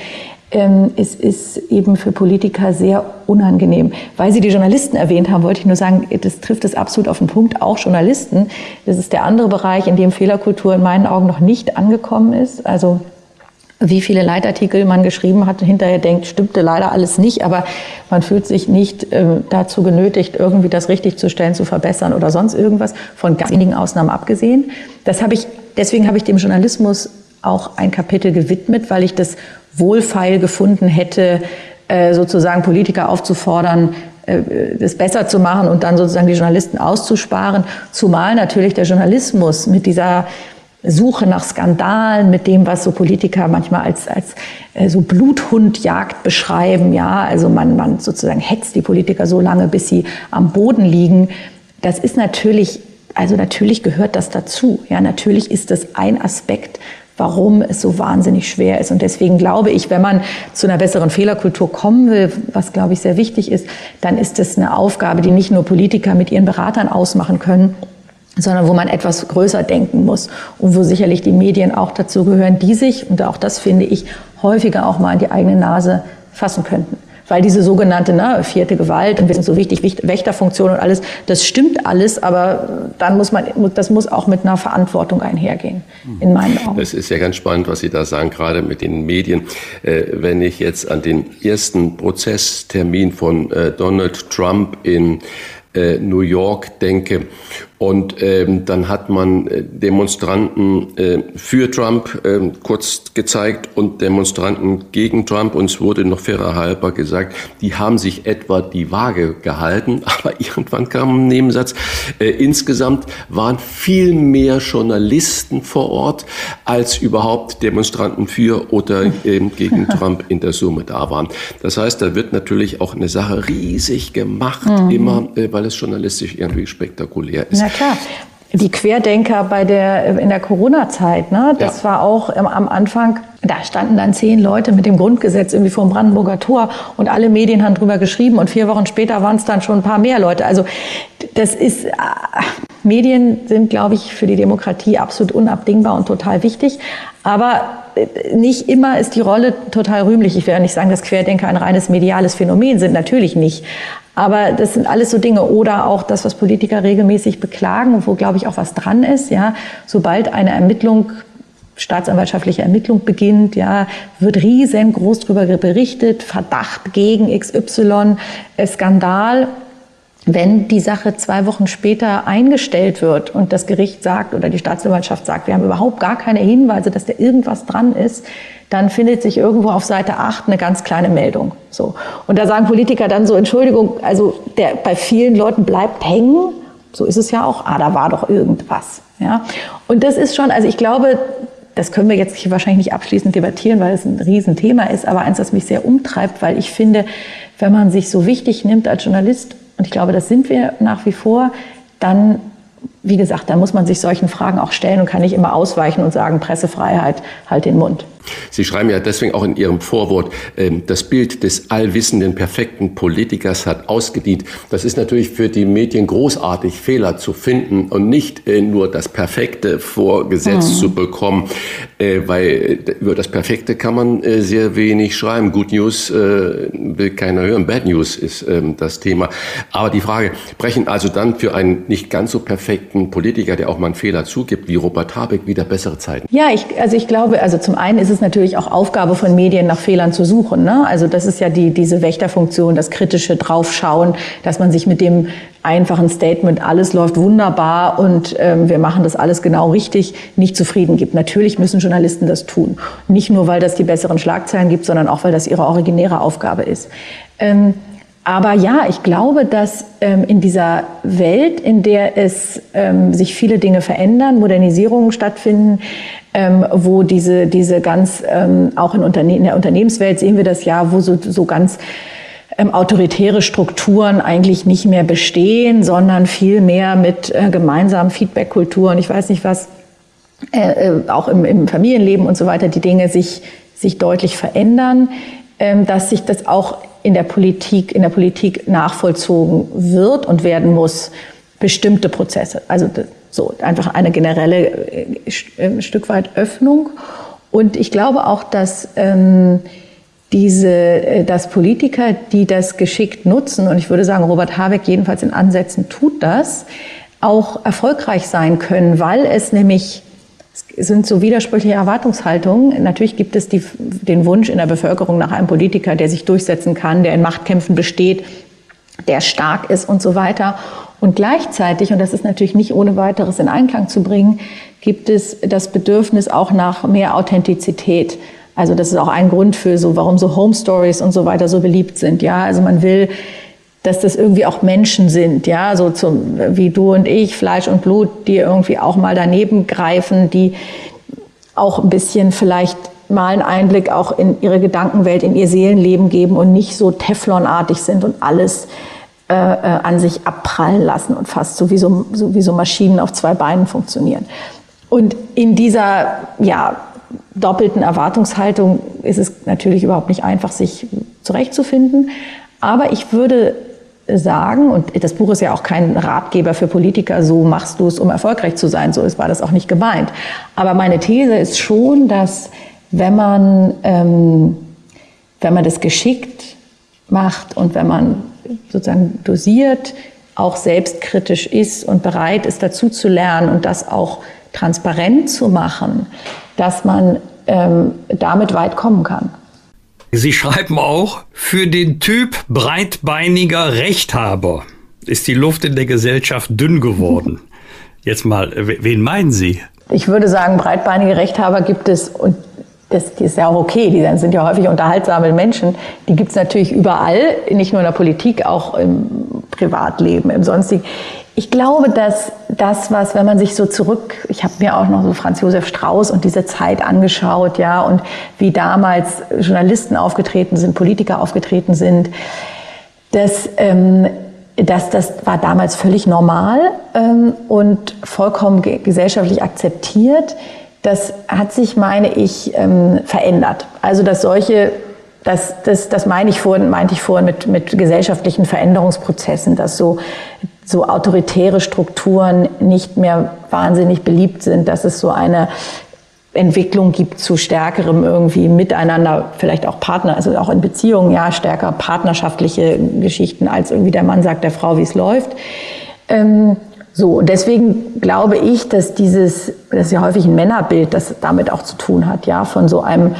ähm, es ist eben für Politiker sehr unangenehm. Weil Sie die Journalisten erwähnt haben, wollte ich nur sagen, das trifft es absolut auf den Punkt, auch Journalisten. Das ist der andere Bereich, in dem Fehlerkultur in meinen Augen noch nicht angekommen ist. Also wie viele Leitartikel man geschrieben hat hinterher denkt, stimmte leider alles nicht, aber man fühlt sich nicht äh, dazu genötigt, irgendwie das richtig zu stellen, zu verbessern oder sonst irgendwas, von ganz wenigen Ausnahmen abgesehen. Das habe ich, deswegen habe ich dem Journalismus auch ein Kapitel gewidmet, weil ich das wohlfeil gefunden hätte, äh, sozusagen Politiker aufzufordern, äh, das besser zu machen und dann sozusagen die Journalisten auszusparen, zumal natürlich der Journalismus mit dieser Suche nach Skandalen, mit dem, was so Politiker manchmal als, als äh, so Bluthundjagd beschreiben. Ja, also man, man sozusagen hetzt die Politiker so lange, bis sie am Boden liegen. Das ist natürlich, also natürlich gehört das dazu. Ja, natürlich ist das ein Aspekt, warum es so wahnsinnig schwer ist. Und deswegen glaube ich, wenn man zu einer besseren Fehlerkultur kommen will, was glaube ich sehr wichtig ist, dann ist es eine Aufgabe, die nicht nur Politiker mit ihren Beratern ausmachen können, sondern wo man etwas größer denken muss und wo sicherlich die Medien auch dazu gehören, die sich, und auch das finde ich, häufiger auch mal in die eigene Nase fassen könnten. Weil diese sogenannte ne, vierte Gewalt und wir sind so wichtig, Wächterfunktion und alles, das stimmt alles, aber dann muss man, das muss auch mit einer Verantwortung einhergehen, in meinen Augen. Das ist ja ganz spannend, was Sie da sagen, gerade mit den Medien. Äh, wenn ich jetzt an den ersten Prozesstermin von äh, Donald Trump in äh, New York denke und ähm, dann hat man äh, Demonstranten äh, für Trump äh, kurz gezeigt und Demonstranten gegen Trump. Uns wurde noch fairer halber gesagt, die haben sich etwa die Waage gehalten. [laughs] Aber irgendwann kam ein Nebensatz. Äh, insgesamt waren viel mehr Journalisten vor Ort, als überhaupt Demonstranten für oder äh, gegen [laughs] Trump in der Summe da waren. Das heißt, da wird natürlich auch eine Sache riesig gemacht, mhm. immer, äh, weil es journalistisch irgendwie spektakulär ist. Ja klar. Die Querdenker bei der, in der Corona-Zeit, ne? das ja. war auch am Anfang, da standen dann zehn Leute mit dem Grundgesetz irgendwie vor dem Brandenburger Tor und alle Medien haben drüber geschrieben und vier Wochen später waren es dann schon ein paar mehr Leute. Also das ist, äh, Medien sind, glaube ich, für die Demokratie absolut unabdingbar und total wichtig. Aber äh, nicht immer ist die Rolle total rühmlich. Ich will ja nicht sagen, dass Querdenker ein reines mediales Phänomen sind, natürlich nicht. Aber das sind alles so Dinge. Oder auch das, was Politiker regelmäßig beklagen, wo, glaube ich, auch was dran ist. Ja, sobald eine Ermittlung staatsanwaltschaftliche Ermittlung beginnt, ja, wird riesengroß darüber berichtet, Verdacht gegen XY, äh, Skandal. Wenn die Sache zwei Wochen später eingestellt wird und das Gericht sagt oder die Staatsanwaltschaft sagt, wir haben überhaupt gar keine Hinweise, dass da irgendwas dran ist, dann findet sich irgendwo auf Seite 8 eine ganz kleine Meldung. So. Und da sagen Politiker dann so, Entschuldigung, also der, bei vielen Leuten bleibt hängen, so ist es ja auch, ah, da war doch irgendwas. Ja? Und das ist schon, also ich glaube, das können wir jetzt hier wahrscheinlich nicht abschließend debattieren, weil es ein Riesenthema ist, aber eins, das mich sehr umtreibt, weil ich finde, wenn man sich so wichtig nimmt als Journalist, und ich glaube, das sind wir nach wie vor, dann wie gesagt, da muss man sich solchen Fragen auch stellen und kann nicht immer ausweichen und sagen, Pressefreiheit, halt den Mund. Sie schreiben ja deswegen auch in Ihrem Vorwort, ähm, das Bild des allwissenden, perfekten Politikers hat ausgedient. Das ist natürlich für die Medien großartig, Fehler zu finden und nicht äh, nur das Perfekte vorgesetzt mhm. zu bekommen, äh, weil äh, über das Perfekte kann man sehr wenig schreiben. Good News will keiner hören, Bad News ist ähm, das Thema. Aber die Frage, brechen also dann für einen nicht ganz so perfekten Politiker, der auch mal einen Fehler zugibt, wie Robert Habeck, wieder bessere Zeiten? Ja, ich, also ich glaube, also zum einen ist es es natürlich auch Aufgabe von Medien, nach Fehlern zu suchen. Ne? Also das ist ja die, diese Wächterfunktion, das kritische Draufschauen, dass man sich mit dem einfachen Statement, alles läuft wunderbar und ähm, wir machen das alles genau richtig, nicht zufrieden gibt. Natürlich müssen Journalisten das tun. Nicht nur, weil das die besseren Schlagzeilen gibt, sondern auch, weil das ihre originäre Aufgabe ist. Ähm, aber ja, ich glaube, dass ähm, in dieser Welt, in der es ähm, sich viele Dinge verändern, Modernisierungen stattfinden, ähm, wo diese, diese ganz, ähm, auch in, Unterne in der Unternehmenswelt sehen wir das ja, wo so, so ganz ähm, autoritäre Strukturen eigentlich nicht mehr bestehen, sondern viel mehr mit äh, gemeinsamen Feedback-Kulturen, ich weiß nicht was, äh, äh, auch im, im, Familienleben und so weiter, die Dinge sich, sich deutlich verändern, dass sich das auch in der Politik, in der Politik nachvollzogen wird und werden muss, bestimmte Prozesse. Also so einfach eine generelle äh, ein Stück weit Öffnung. Und ich glaube auch, dass ähm, diese, äh, dass Politiker, die das geschickt nutzen, und ich würde sagen, Robert Habeck jedenfalls in Ansätzen tut das, auch erfolgreich sein können, weil es nämlich es sind so widersprüchliche Erwartungshaltungen. Natürlich gibt es die, den Wunsch in der Bevölkerung nach einem Politiker, der sich durchsetzen kann, der in Machtkämpfen besteht, der stark ist und so weiter. Und gleichzeitig, und das ist natürlich nicht ohne weiteres in Einklang zu bringen, gibt es das Bedürfnis auch nach mehr Authentizität. Also das ist auch ein Grund für so, warum so Home Stories und so weiter so beliebt sind. Ja, also man will, dass das irgendwie auch Menschen sind, ja, so zum, wie du und ich, Fleisch und Blut, die irgendwie auch mal daneben greifen, die auch ein bisschen vielleicht mal einen Einblick auch in ihre Gedankenwelt, in ihr Seelenleben geben und nicht so Teflonartig sind und alles äh, äh, an sich abprallen lassen und fast so wie so, so wie so Maschinen auf zwei Beinen funktionieren. Und in dieser ja, doppelten Erwartungshaltung ist es natürlich überhaupt nicht einfach, sich zurechtzufinden. Aber ich würde sagen, und das Buch ist ja auch kein Ratgeber für Politiker, so machst du es, um erfolgreich zu sein, so ist, war das auch nicht gemeint. Aber meine These ist schon, dass wenn man, ähm, wenn man das geschickt macht und wenn man sozusagen dosiert, auch selbstkritisch ist und bereit ist, dazu zu lernen und das auch transparent zu machen, dass man ähm, damit weit kommen kann. Sie schreiben auch, für den Typ breitbeiniger Rechthaber ist die Luft in der Gesellschaft dünn geworden. Jetzt mal, wen meinen Sie? Ich würde sagen, breitbeinige Rechthaber gibt es und das, ist ja auch okay, die sind ja häufig unterhaltsame Menschen. Die gibt es natürlich überall, nicht nur in der Politik, auch im Privatleben, im Sonstigen. Ich glaube, dass das, was, wenn man sich so zurück, ich habe mir auch noch so Franz Josef Strauß und diese Zeit angeschaut, ja, und wie damals Journalisten aufgetreten sind, Politiker aufgetreten sind, dass, ähm, dass das war damals völlig normal ähm, und vollkommen gesellschaftlich akzeptiert. Das hat sich, meine ich, ähm, verändert. Also, dass solche das, das, das meine ich vorhin, meinte ich vorhin mit, mit gesellschaftlichen Veränderungsprozessen, dass so so autoritäre Strukturen nicht mehr wahnsinnig beliebt sind, dass es so eine Entwicklung gibt zu stärkerem irgendwie Miteinander, vielleicht auch Partner, also auch in Beziehungen, ja, stärker partnerschaftliche Geschichten, als irgendwie der Mann sagt der Frau, wie es läuft. Ähm, so, deswegen glaube ich, dass dieses, das ist ja häufig ein Männerbild, das damit auch zu tun hat, ja, von so einem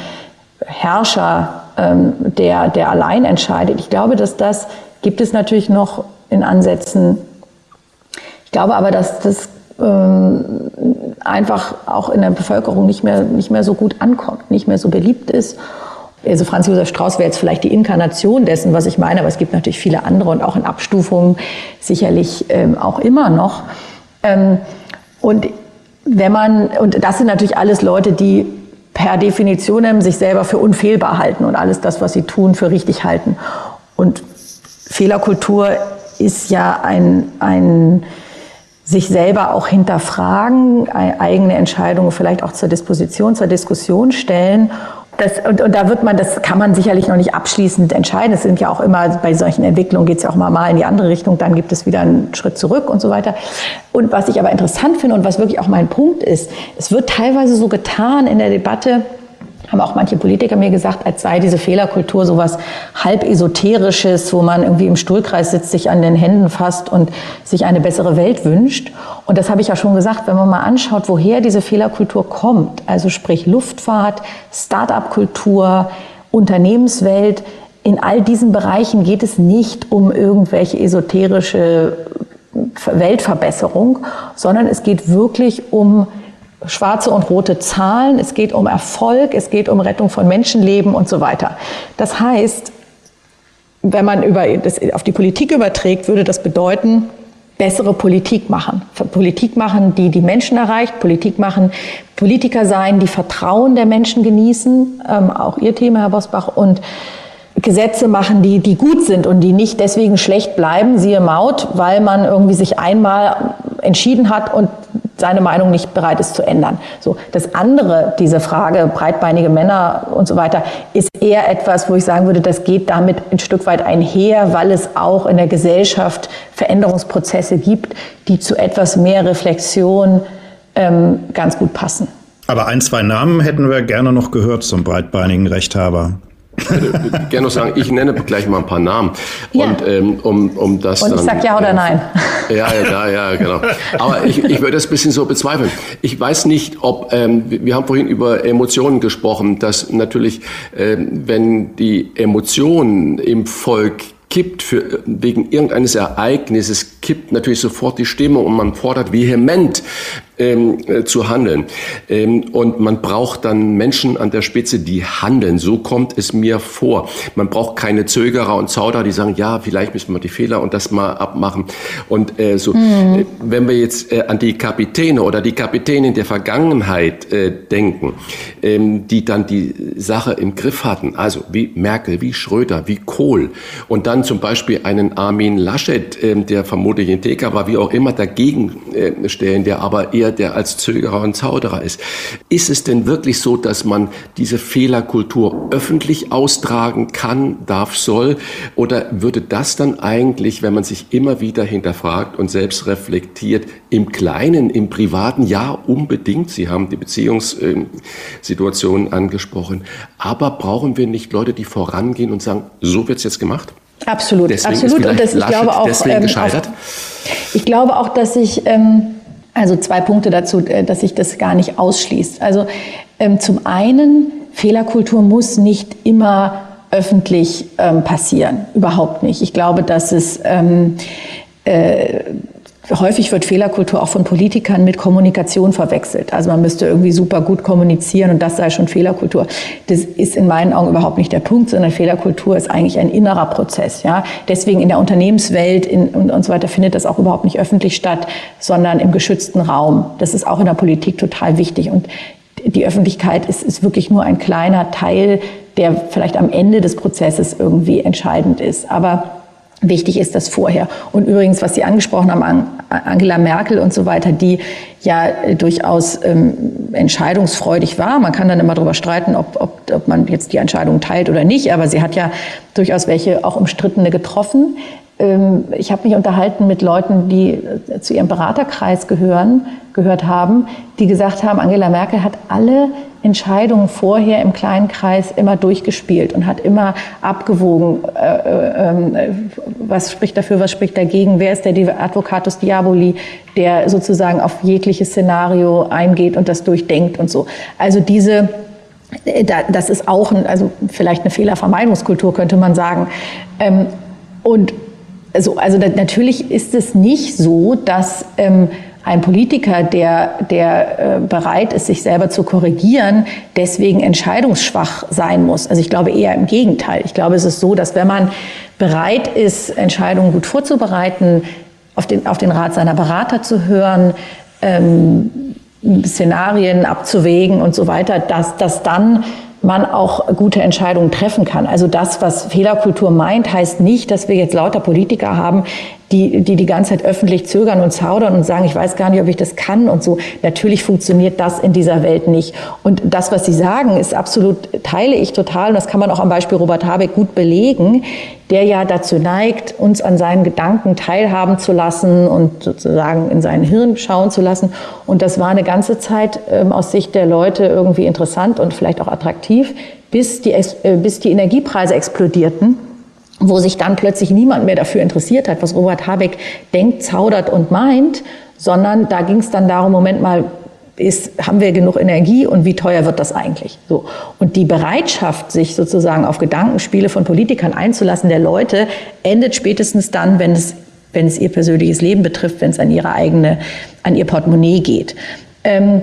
Herrscher, ähm, der, der allein entscheidet. Ich glaube, dass das gibt es natürlich noch in Ansätzen ich glaube aber, dass das ähm, einfach auch in der Bevölkerung nicht mehr, nicht mehr so gut ankommt, nicht mehr so beliebt ist. Also Franz Josef Strauß wäre jetzt vielleicht die Inkarnation dessen, was ich meine, aber es gibt natürlich viele andere und auch in Abstufungen sicherlich ähm, auch immer noch. Ähm, und wenn man, und das sind natürlich alles Leute, die per Definition sich selber für unfehlbar halten und alles das, was sie tun, für richtig halten. Und Fehlerkultur ist ja ein, ein sich selber auch hinterfragen, eigene Entscheidungen vielleicht auch zur Disposition, zur Diskussion stellen. Das, und, und da wird man, das kann man sicherlich noch nicht abschließend entscheiden. Es sind ja auch immer, bei solchen Entwicklungen geht es ja auch mal, mal in die andere Richtung, dann gibt es wieder einen Schritt zurück und so weiter. Und was ich aber interessant finde und was wirklich auch mein Punkt ist, es wird teilweise so getan in der Debatte, haben auch manche Politiker mir gesagt, als sei diese Fehlerkultur sowas halb esoterisches, wo man irgendwie im Stuhlkreis sitzt, sich an den Händen fasst und sich eine bessere Welt wünscht. Und das habe ich ja schon gesagt, wenn man mal anschaut, woher diese Fehlerkultur kommt, also sprich Luftfahrt, Start-up-Kultur, Unternehmenswelt, in all diesen Bereichen geht es nicht um irgendwelche esoterische Weltverbesserung, sondern es geht wirklich um schwarze und rote Zahlen, es geht um Erfolg, es geht um Rettung von Menschenleben und so weiter. Das heißt, wenn man über das auf die Politik überträgt, würde das bedeuten, bessere Politik machen. Politik machen, die die Menschen erreicht, Politik machen, Politiker sein, die Vertrauen der Menschen genießen, ähm, auch Ihr Thema, Herr Bosbach, und Gesetze machen, die, die gut sind und die nicht deswegen schlecht bleiben, siehe Maut, weil man irgendwie sich einmal entschieden hat und seine Meinung nicht bereit ist zu ändern. So, das andere, diese Frage, breitbeinige Männer und so weiter, ist eher etwas, wo ich sagen würde, das geht damit ein Stück weit einher, weil es auch in der Gesellschaft Veränderungsprozesse gibt, die zu etwas mehr Reflexion ähm, ganz gut passen. Aber ein, zwei Namen hätten wir gerne noch gehört zum breitbeinigen Rechthaber. Würde gerne noch sagen, ich nenne gleich mal ein paar Namen. Ja. Und ähm, um, um das Und ich sage ja oder äh, nein. Ja, ja, ja, genau. Aber ich, ich würde das ein bisschen so bezweifeln. Ich weiß nicht, ob, ähm, wir haben vorhin über Emotionen gesprochen, dass natürlich, ähm, wenn die Emotionen im Volk kippt für, wegen irgendeines Ereignisses, kippt natürlich sofort die Stimmung und man fordert vehement ähm, äh, zu handeln. Ähm, und man braucht dann Menschen an der Spitze, die handeln. So kommt es mir vor. Man braucht keine Zögerer und Zauderer, die sagen, ja, vielleicht müssen wir die Fehler und das mal abmachen. Und äh, so, mhm. wenn wir jetzt äh, an die Kapitäne oder die Kapitänin der Vergangenheit äh, denken, ähm, die dann die Sache im Griff hatten, also wie Merkel, wie Schröder, wie Kohl und dann zum Beispiel einen Armin Laschet, äh, der vermutlich in TK war, wie auch immer, dagegen äh, stellen, der aber eher der, der als Zögerer und Zauderer ist. Ist es denn wirklich so, dass man diese Fehlerkultur öffentlich austragen kann, darf, soll? Oder würde das dann eigentlich, wenn man sich immer wieder hinterfragt und selbst reflektiert, im Kleinen, im Privaten, ja, unbedingt. Sie haben die Beziehungssituation angesprochen. Aber brauchen wir nicht Leute, die vorangehen und sagen, so wird es jetzt gemacht? Absolut, deswegen absolut. und das, ich glaube auch, deswegen ähm, Auf, ich glaube auch, dass sich ähm, also zwei Punkte dazu, äh, dass sich das gar nicht ausschließt. Also ähm, zum einen, Fehlerkultur muss nicht immer öffentlich ähm, passieren. Überhaupt nicht. Ich glaube, dass es ähm, äh, Häufig wird Fehlerkultur auch von Politikern mit Kommunikation verwechselt. Also man müsste irgendwie super gut kommunizieren und das sei schon Fehlerkultur. Das ist in meinen Augen überhaupt nicht der Punkt, sondern Fehlerkultur ist eigentlich ein innerer Prozess. Ja? Deswegen in der Unternehmenswelt in, und, und so weiter findet das auch überhaupt nicht öffentlich statt, sondern im geschützten Raum. Das ist auch in der Politik total wichtig. Und die Öffentlichkeit ist, ist wirklich nur ein kleiner Teil, der vielleicht am Ende des Prozesses irgendwie entscheidend ist. Aber Wichtig ist das vorher. Und übrigens, was Sie angesprochen haben, Angela Merkel und so weiter, die ja durchaus ähm, entscheidungsfreudig war. Man kann dann immer darüber streiten, ob, ob, ob man jetzt die Entscheidung teilt oder nicht, aber sie hat ja durchaus welche auch umstrittene getroffen. Ähm, ich habe mich unterhalten mit Leuten, die äh, zu ihrem Beraterkreis gehören, gehört haben, die gesagt haben, Angela Merkel hat alle Entscheidungen vorher im kleinen Kreis immer durchgespielt und hat immer abgewogen, äh, äh, was spricht dafür, was spricht dagegen, wer ist der Advocatus Diaboli, der sozusagen auf jegliches Szenario eingeht und das durchdenkt und so. Also diese das ist auch ein, also vielleicht eine Fehlervermeidungskultur, könnte man sagen. Ähm, und so, also natürlich ist es nicht so, dass ähm, ein Politiker, der, der äh, bereit ist, sich selber zu korrigieren, deswegen entscheidungsschwach sein muss. Also ich glaube eher im Gegenteil. Ich glaube, es ist so, dass wenn man bereit ist, Entscheidungen gut vorzubereiten, auf den, auf den Rat seiner Berater zu hören, ähm, Szenarien abzuwägen und so weiter, dass, dass dann man auch gute Entscheidungen treffen kann. Also das, was Fehlerkultur meint, heißt nicht, dass wir jetzt lauter Politiker haben, die, die die ganze Zeit öffentlich zögern und zaudern und sagen, ich weiß gar nicht, ob ich das kann und so. Natürlich funktioniert das in dieser Welt nicht. Und das, was Sie sagen, ist absolut, teile ich total. Und das kann man auch am Beispiel Robert Habeck gut belegen, der ja dazu neigt, uns an seinen Gedanken teilhaben zu lassen und sozusagen in seinen Hirn schauen zu lassen. Und das war eine ganze Zeit ähm, aus Sicht der Leute irgendwie interessant und vielleicht auch attraktiv, bis die, äh, bis die Energiepreise explodierten wo sich dann plötzlich niemand mehr dafür interessiert hat, was Robert Habeck denkt, zaudert und meint, sondern da ging es dann darum, Moment mal, ist, haben wir genug Energie und wie teuer wird das eigentlich? So. Und die Bereitschaft, sich sozusagen auf Gedankenspiele von Politikern einzulassen, der Leute, endet spätestens dann, wenn es, wenn es ihr persönliches Leben betrifft, wenn es an ihre eigene, an ihr Portemonnaie geht. Ähm,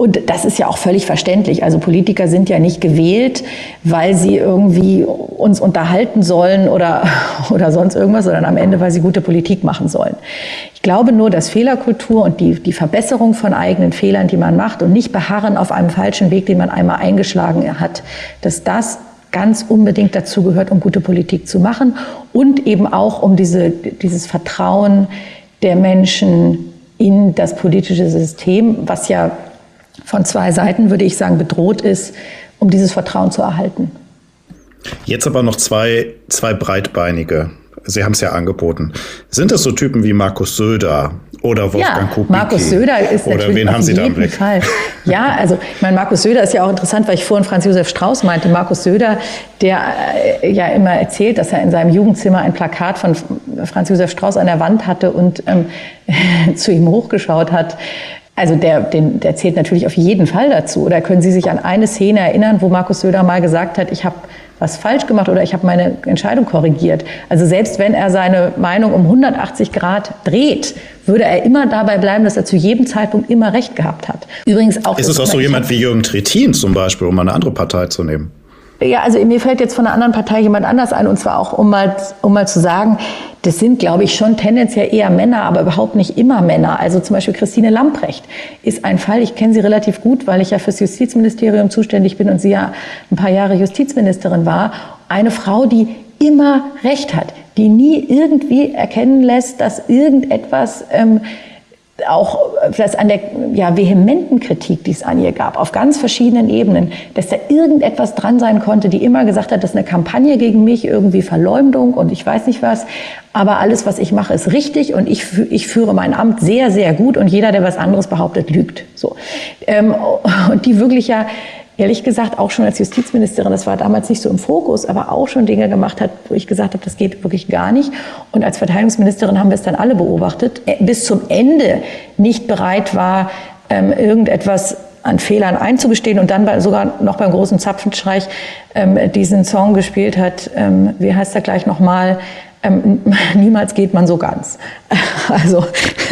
und das ist ja auch völlig verständlich. Also Politiker sind ja nicht gewählt, weil sie irgendwie uns unterhalten sollen oder, [laughs] oder sonst irgendwas, sondern am Ende, weil sie gute Politik machen sollen. Ich glaube nur, dass Fehlerkultur und die, die Verbesserung von eigenen Fehlern, die man macht und nicht beharren auf einem falschen Weg, den man einmal eingeschlagen hat, dass das ganz unbedingt dazu gehört, um gute Politik zu machen und eben auch um diese, dieses Vertrauen der Menschen in das politische System, was ja von zwei Seiten, würde ich sagen, bedroht ist, um dieses Vertrauen zu erhalten. Jetzt aber noch zwei, zwei breitbeinige Sie haben es ja angeboten. Sind das so Typen wie Markus Söder oder Wolfgang ja, Kubicki? Markus Söder ist oder natürlich wen haben Sie da im Blick? Fall. Ja, also ich meine, Markus Söder ist ja auch interessant, weil ich vorhin Franz Josef Strauß meinte. Markus Söder, der äh, ja immer erzählt, dass er in seinem Jugendzimmer ein Plakat von Franz Josef Strauß an der Wand hatte und ähm, [laughs] zu ihm hochgeschaut hat. Also der, den, der zählt natürlich auf jeden Fall dazu. Oder können Sie sich an eine Szene erinnern, wo Markus Söder mal gesagt hat, ich habe was falsch gemacht oder ich habe meine Entscheidung korrigiert. Also selbst wenn er seine Meinung um 180 Grad dreht, würde er immer dabei bleiben, dass er zu jedem Zeitpunkt immer recht gehabt hat. Übrigens auch. Ist es auch so jemand wie Jürgen Trittin zum Beispiel, um eine andere Partei zu nehmen? Ja, also mir fällt jetzt von einer anderen Partei jemand anders ein, und zwar auch, um mal, um mal zu sagen, das sind, glaube ich, schon tendenziell eher Männer, aber überhaupt nicht immer Männer. Also zum Beispiel Christine Lamprecht ist ein Fall, ich kenne sie relativ gut, weil ich ja fürs Justizministerium zuständig bin und sie ja ein paar Jahre Justizministerin war. Eine Frau, die immer Recht hat, die nie irgendwie erkennen lässt, dass irgendetwas ähm, auch das an der ja, vehementen Kritik, die es an ihr gab, auf ganz verschiedenen Ebenen, dass da irgendetwas dran sein konnte, die immer gesagt hat, das ist eine Kampagne gegen mich, irgendwie Verleumdung und ich weiß nicht was. Aber alles, was ich mache, ist richtig und ich, ich führe mein Amt sehr, sehr gut und jeder, der was anderes behauptet, lügt. So. Ähm, und die wirklich ja ehrlich gesagt auch schon als Justizministerin, das war damals nicht so im Fokus, aber auch schon Dinge gemacht hat, wo ich gesagt habe, das geht wirklich gar nicht. Und als Verteidigungsministerin haben wir es dann alle beobachtet, äh, bis zum Ende nicht bereit war, ähm, irgendetwas an Fehlern einzugestehen und dann sogar noch beim großen Zapfenstreich ähm, diesen Song gespielt hat, ähm, wie heißt er gleich nochmal, ähm, [laughs] niemals geht man so ganz. [laughs] Also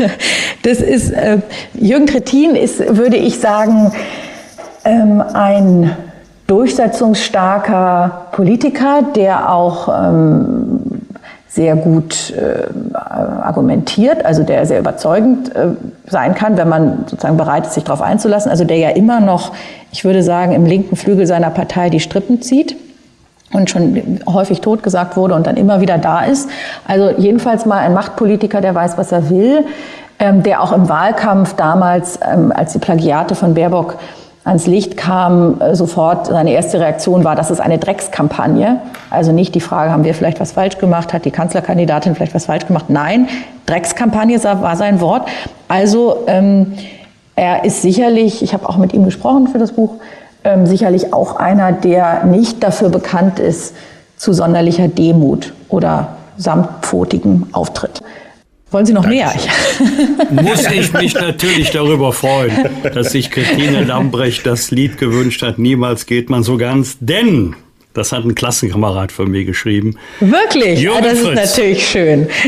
[laughs] das ist, äh, Jürgen Trittin ist, würde ich sagen, ähm, ein durchsetzungsstarker Politiker, der auch ähm, sehr gut äh, argumentiert, also der sehr überzeugend äh, sein kann, wenn man sozusagen bereit ist, sich darauf einzulassen. Also der ja immer noch, ich würde sagen, im linken Flügel seiner Partei die Strippen zieht und schon häufig totgesagt wurde und dann immer wieder da ist. Also jedenfalls mal ein Machtpolitiker, der weiß, was er will, ähm, der auch im Wahlkampf damals, ähm, als die Plagiate von Baerbock ans Licht kam, äh, sofort seine erste Reaktion war, das ist eine Dreckskampagne. Also nicht die Frage, haben wir vielleicht was falsch gemacht, hat die Kanzlerkandidatin vielleicht was falsch gemacht? Nein, Dreckskampagne war sein Wort. Also ähm, er ist sicherlich, ich habe auch mit ihm gesprochen für das Buch, ähm, sicherlich auch einer, der nicht dafür bekannt ist, zu sonderlicher Demut oder samtpfotigem Auftritt. Wollen Sie noch Dankeschön. mehr? [laughs] Muss ich mich natürlich darüber freuen, dass sich Christine Lambrecht das Lied gewünscht hat. Niemals geht man so ganz, denn das hat ein Klassenkamerad von mir geschrieben. Wirklich? Ja, das Fritz. ist natürlich schön. [laughs]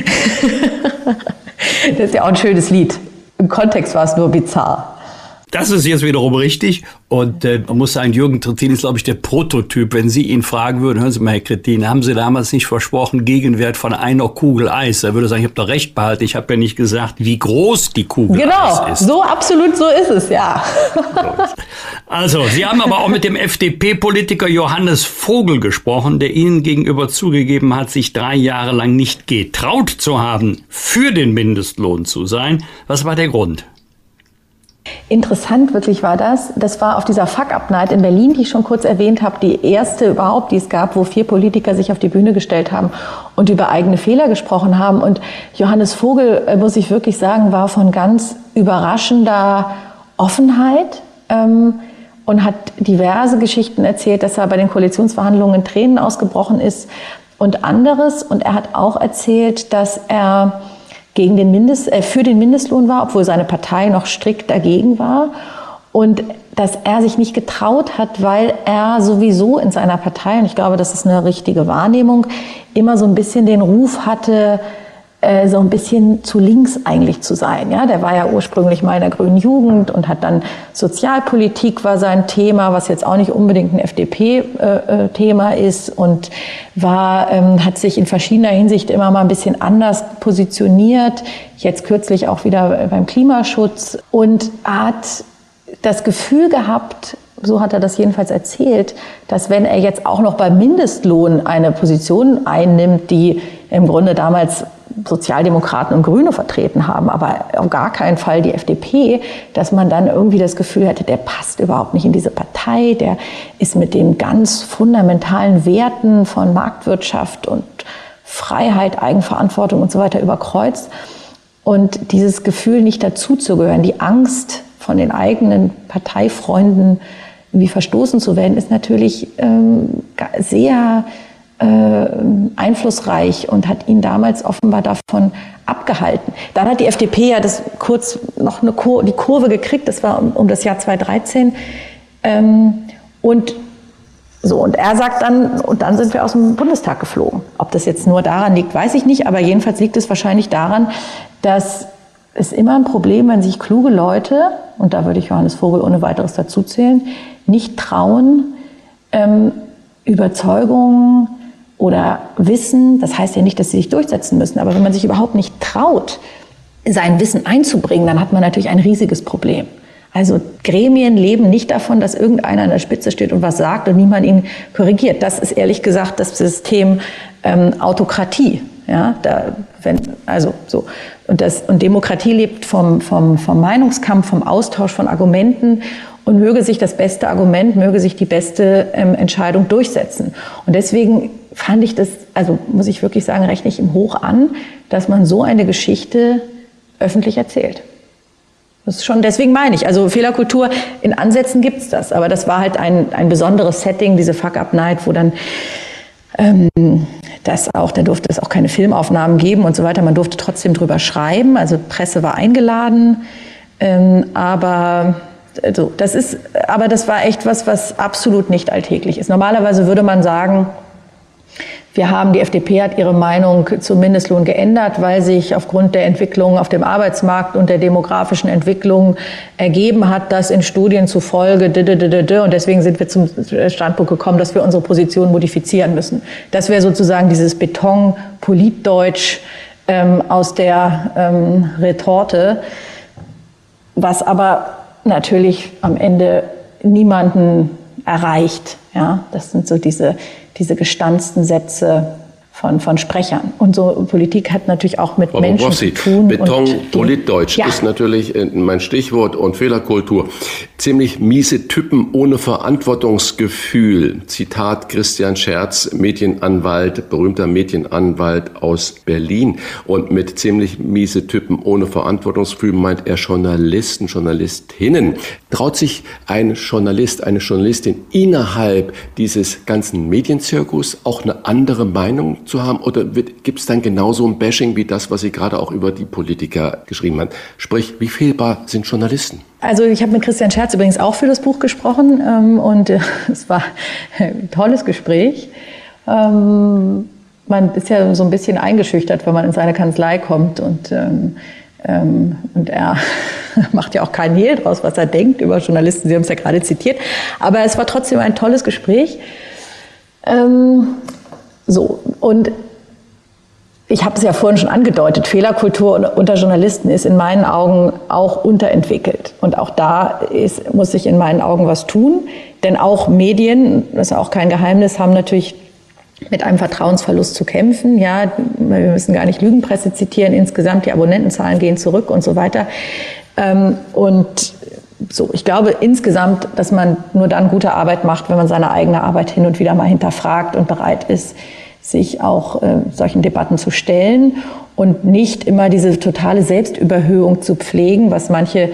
Das ist ja auch ein schönes Lied. Im Kontext war es nur bizarr. Das ist jetzt wiederum richtig. Und äh, man muss sagen, Jürgen Trittin ist, glaube ich, der Prototyp. Wenn Sie ihn fragen würden, hören Sie mal, Herr Trittin, haben Sie damals nicht versprochen, Gegenwert von einer Kugel Eis? Er würde sagen, ich habe doch recht behalten. Ich habe ja nicht gesagt, wie groß die Kugel genau, Eis ist. Genau, so absolut so ist es, ja. [laughs] Also, Sie haben aber auch mit dem FDP-Politiker Johannes Vogel gesprochen, der Ihnen gegenüber zugegeben hat, sich drei Jahre lang nicht getraut zu haben, für den Mindestlohn zu sein. Was war der Grund? Interessant wirklich war das. Das war auf dieser Fuck-Up-Night in Berlin, die ich schon kurz erwähnt habe, die erste überhaupt, die es gab, wo vier Politiker sich auf die Bühne gestellt haben und über eigene Fehler gesprochen haben. Und Johannes Vogel, äh, muss ich wirklich sagen, war von ganz überraschender Offenheit ähm, und hat diverse Geschichten erzählt, dass er bei den Koalitionsverhandlungen in Tränen ausgebrochen ist und anderes. Und er hat auch erzählt, dass er gegen den Mindest, äh, für den Mindestlohn war, obwohl seine Partei noch strikt dagegen war. Und dass er sich nicht getraut hat, weil er sowieso in seiner Partei, und ich glaube, das ist eine richtige Wahrnehmung, immer so ein bisschen den Ruf hatte, äh, so ein bisschen zu links eigentlich zu sein. Ja, der war ja ursprünglich mal in der Grünen Jugend und hat dann Sozialpolitik war sein Thema, was jetzt auch nicht unbedingt ein FDP-Thema äh, ist und war, ähm, hat sich in verschiedener Hinsicht immer mal ein bisschen anders positioniert. Jetzt kürzlich auch wieder beim Klimaschutz und hat das Gefühl gehabt, so hat er das jedenfalls erzählt, dass wenn er jetzt auch noch beim Mindestlohn eine Position einnimmt, die im Grunde damals Sozialdemokraten und Grüne vertreten haben, aber auf gar keinen Fall die FDP, dass man dann irgendwie das Gefühl hätte, der passt überhaupt nicht in diese Partei, der ist mit den ganz fundamentalen Werten von Marktwirtschaft und Freiheit, Eigenverantwortung und so weiter überkreuzt. Und dieses Gefühl, nicht dazuzugehören, die Angst von den eigenen Parteifreunden irgendwie verstoßen zu werden, ist natürlich ähm, sehr äh, einflussreich und hat ihn damals offenbar davon abgehalten. Dann hat die FDP ja das kurz noch eine Kur die Kurve gekriegt, das war um, um das Jahr 2013. Ähm, und so, und er sagt dann, und dann sind wir aus dem Bundestag geflogen. Ob das jetzt nur daran liegt, weiß ich nicht, aber jedenfalls liegt es wahrscheinlich daran, dass es immer ein Problem, wenn sich kluge Leute, und da würde ich Johannes Vogel ohne weiteres dazuzählen, nicht trauen, ähm, Überzeugungen oder Wissen, das heißt ja nicht, dass sie sich durchsetzen müssen, aber wenn man sich überhaupt nicht traut, sein Wissen einzubringen, dann hat man natürlich ein riesiges Problem. Also Gremien leben nicht davon, dass irgendeiner an der Spitze steht und was sagt und niemand ihn korrigiert. Das ist ehrlich gesagt das System ähm, Autokratie. Ja, da, wenn, also so. Und, das, und Demokratie lebt vom, vom, vom Meinungskampf, vom Austausch von Argumenten und möge sich das beste Argument, möge sich die beste ähm, Entscheidung durchsetzen. Und deswegen fand ich das, also muss ich wirklich sagen, rechne ich ihm hoch an, dass man so eine Geschichte öffentlich erzählt. Das ist schon, deswegen meine ich, also Fehlerkultur, in Ansätzen gibt es das, aber das war halt ein, ein besonderes Setting, diese Fuck-Up-Night, wo dann ähm, das auch, da durfte es auch keine Filmaufnahmen geben und so weiter, man durfte trotzdem drüber schreiben, also Presse war eingeladen, ähm, aber also das ist, aber das war echt was, was absolut nicht alltäglich ist. Normalerweise würde man sagen, wir haben, die FDP hat ihre Meinung zum Mindestlohn geändert, weil sich aufgrund der Entwicklung auf dem Arbeitsmarkt und der demografischen Entwicklung ergeben hat, dass in Studien zufolge und deswegen sind wir zum Standpunkt gekommen, dass wir unsere Position modifizieren müssen. Das wäre sozusagen dieses Beton-Politdeutsch ähm, aus der ähm, Retorte, was aber natürlich am Ende niemanden erreicht. Ja, das sind so diese diese gestanzten Sätze von, von Sprechern. Und so Politik hat natürlich auch mit Frau Menschen Bobrowski, zu tun. Beton, Politdeutsch ja. ist natürlich äh, mein Stichwort und Fehlerkultur. Ziemlich miese Typen ohne Verantwortungsgefühl. Zitat Christian Scherz, Medienanwalt, berühmter Medienanwalt aus Berlin. Und mit ziemlich miese Typen ohne Verantwortungsgefühl meint er Journalisten, Journalistinnen. Traut sich ein Journalist, eine Journalistin innerhalb dieses ganzen Medienzirkus auch eine andere Meinung zu haben? Oder gibt es dann genauso ein Bashing wie das, was Sie gerade auch über die Politiker geschrieben haben? Sprich, wie fehlbar sind Journalisten? Also ich habe mit Christian Scherz übrigens auch für das Buch gesprochen ähm, und äh, [laughs] es war ein tolles Gespräch. Ähm, man ist ja so ein bisschen eingeschüchtert, wenn man in seine Kanzlei kommt und ähm, ähm, und er [laughs] macht ja auch keinen Hehl draus, was er denkt über Journalisten. Sie haben es ja gerade zitiert. Aber es war trotzdem ein tolles Gespräch. Ähm, so, und ich habe es ja vorhin schon angedeutet, Fehlerkultur unter Journalisten ist in meinen Augen auch unterentwickelt. Und auch da ist, muss sich in meinen Augen was tun. Denn auch Medien, das ist auch kein Geheimnis, haben natürlich mit einem Vertrauensverlust zu kämpfen. Ja, wir müssen gar nicht Lügenpresse zitieren. Insgesamt die Abonnentenzahlen gehen zurück und so weiter. Ähm, und so, ich glaube insgesamt, dass man nur dann gute Arbeit macht, wenn man seine eigene Arbeit hin und wieder mal hinterfragt und bereit ist, sich auch äh, solchen Debatten zu stellen und nicht immer diese totale Selbstüberhöhung zu pflegen, was manche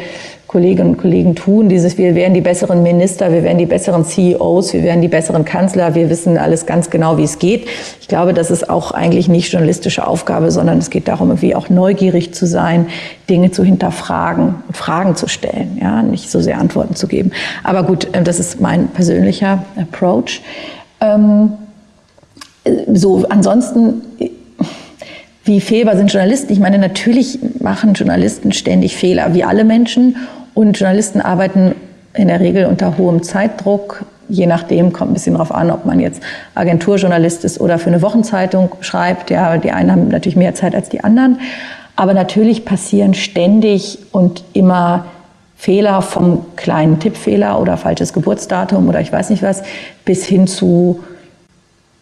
Kolleginnen und Kollegen tun. Dieses, wir wären die besseren Minister, wir wären die besseren CEOs, wir wären die besseren Kanzler, wir wissen alles ganz genau, wie es geht. Ich glaube, das ist auch eigentlich nicht journalistische Aufgabe, sondern es geht darum, irgendwie auch neugierig zu sein, Dinge zu hinterfragen und Fragen zu stellen, ja, nicht so sehr Antworten zu geben. Aber gut, äh, das ist mein persönlicher Approach. Ähm, so, ansonsten, wie fehlbar sind Journalisten? Ich meine, natürlich machen Journalisten ständig Fehler, wie alle Menschen. Und Journalisten arbeiten in der Regel unter hohem Zeitdruck. Je nachdem kommt ein bisschen darauf an, ob man jetzt Agenturjournalist ist oder für eine Wochenzeitung schreibt. Ja, die einen haben natürlich mehr Zeit als die anderen. Aber natürlich passieren ständig und immer Fehler vom kleinen Tippfehler oder falsches Geburtsdatum oder ich weiß nicht was bis hin zu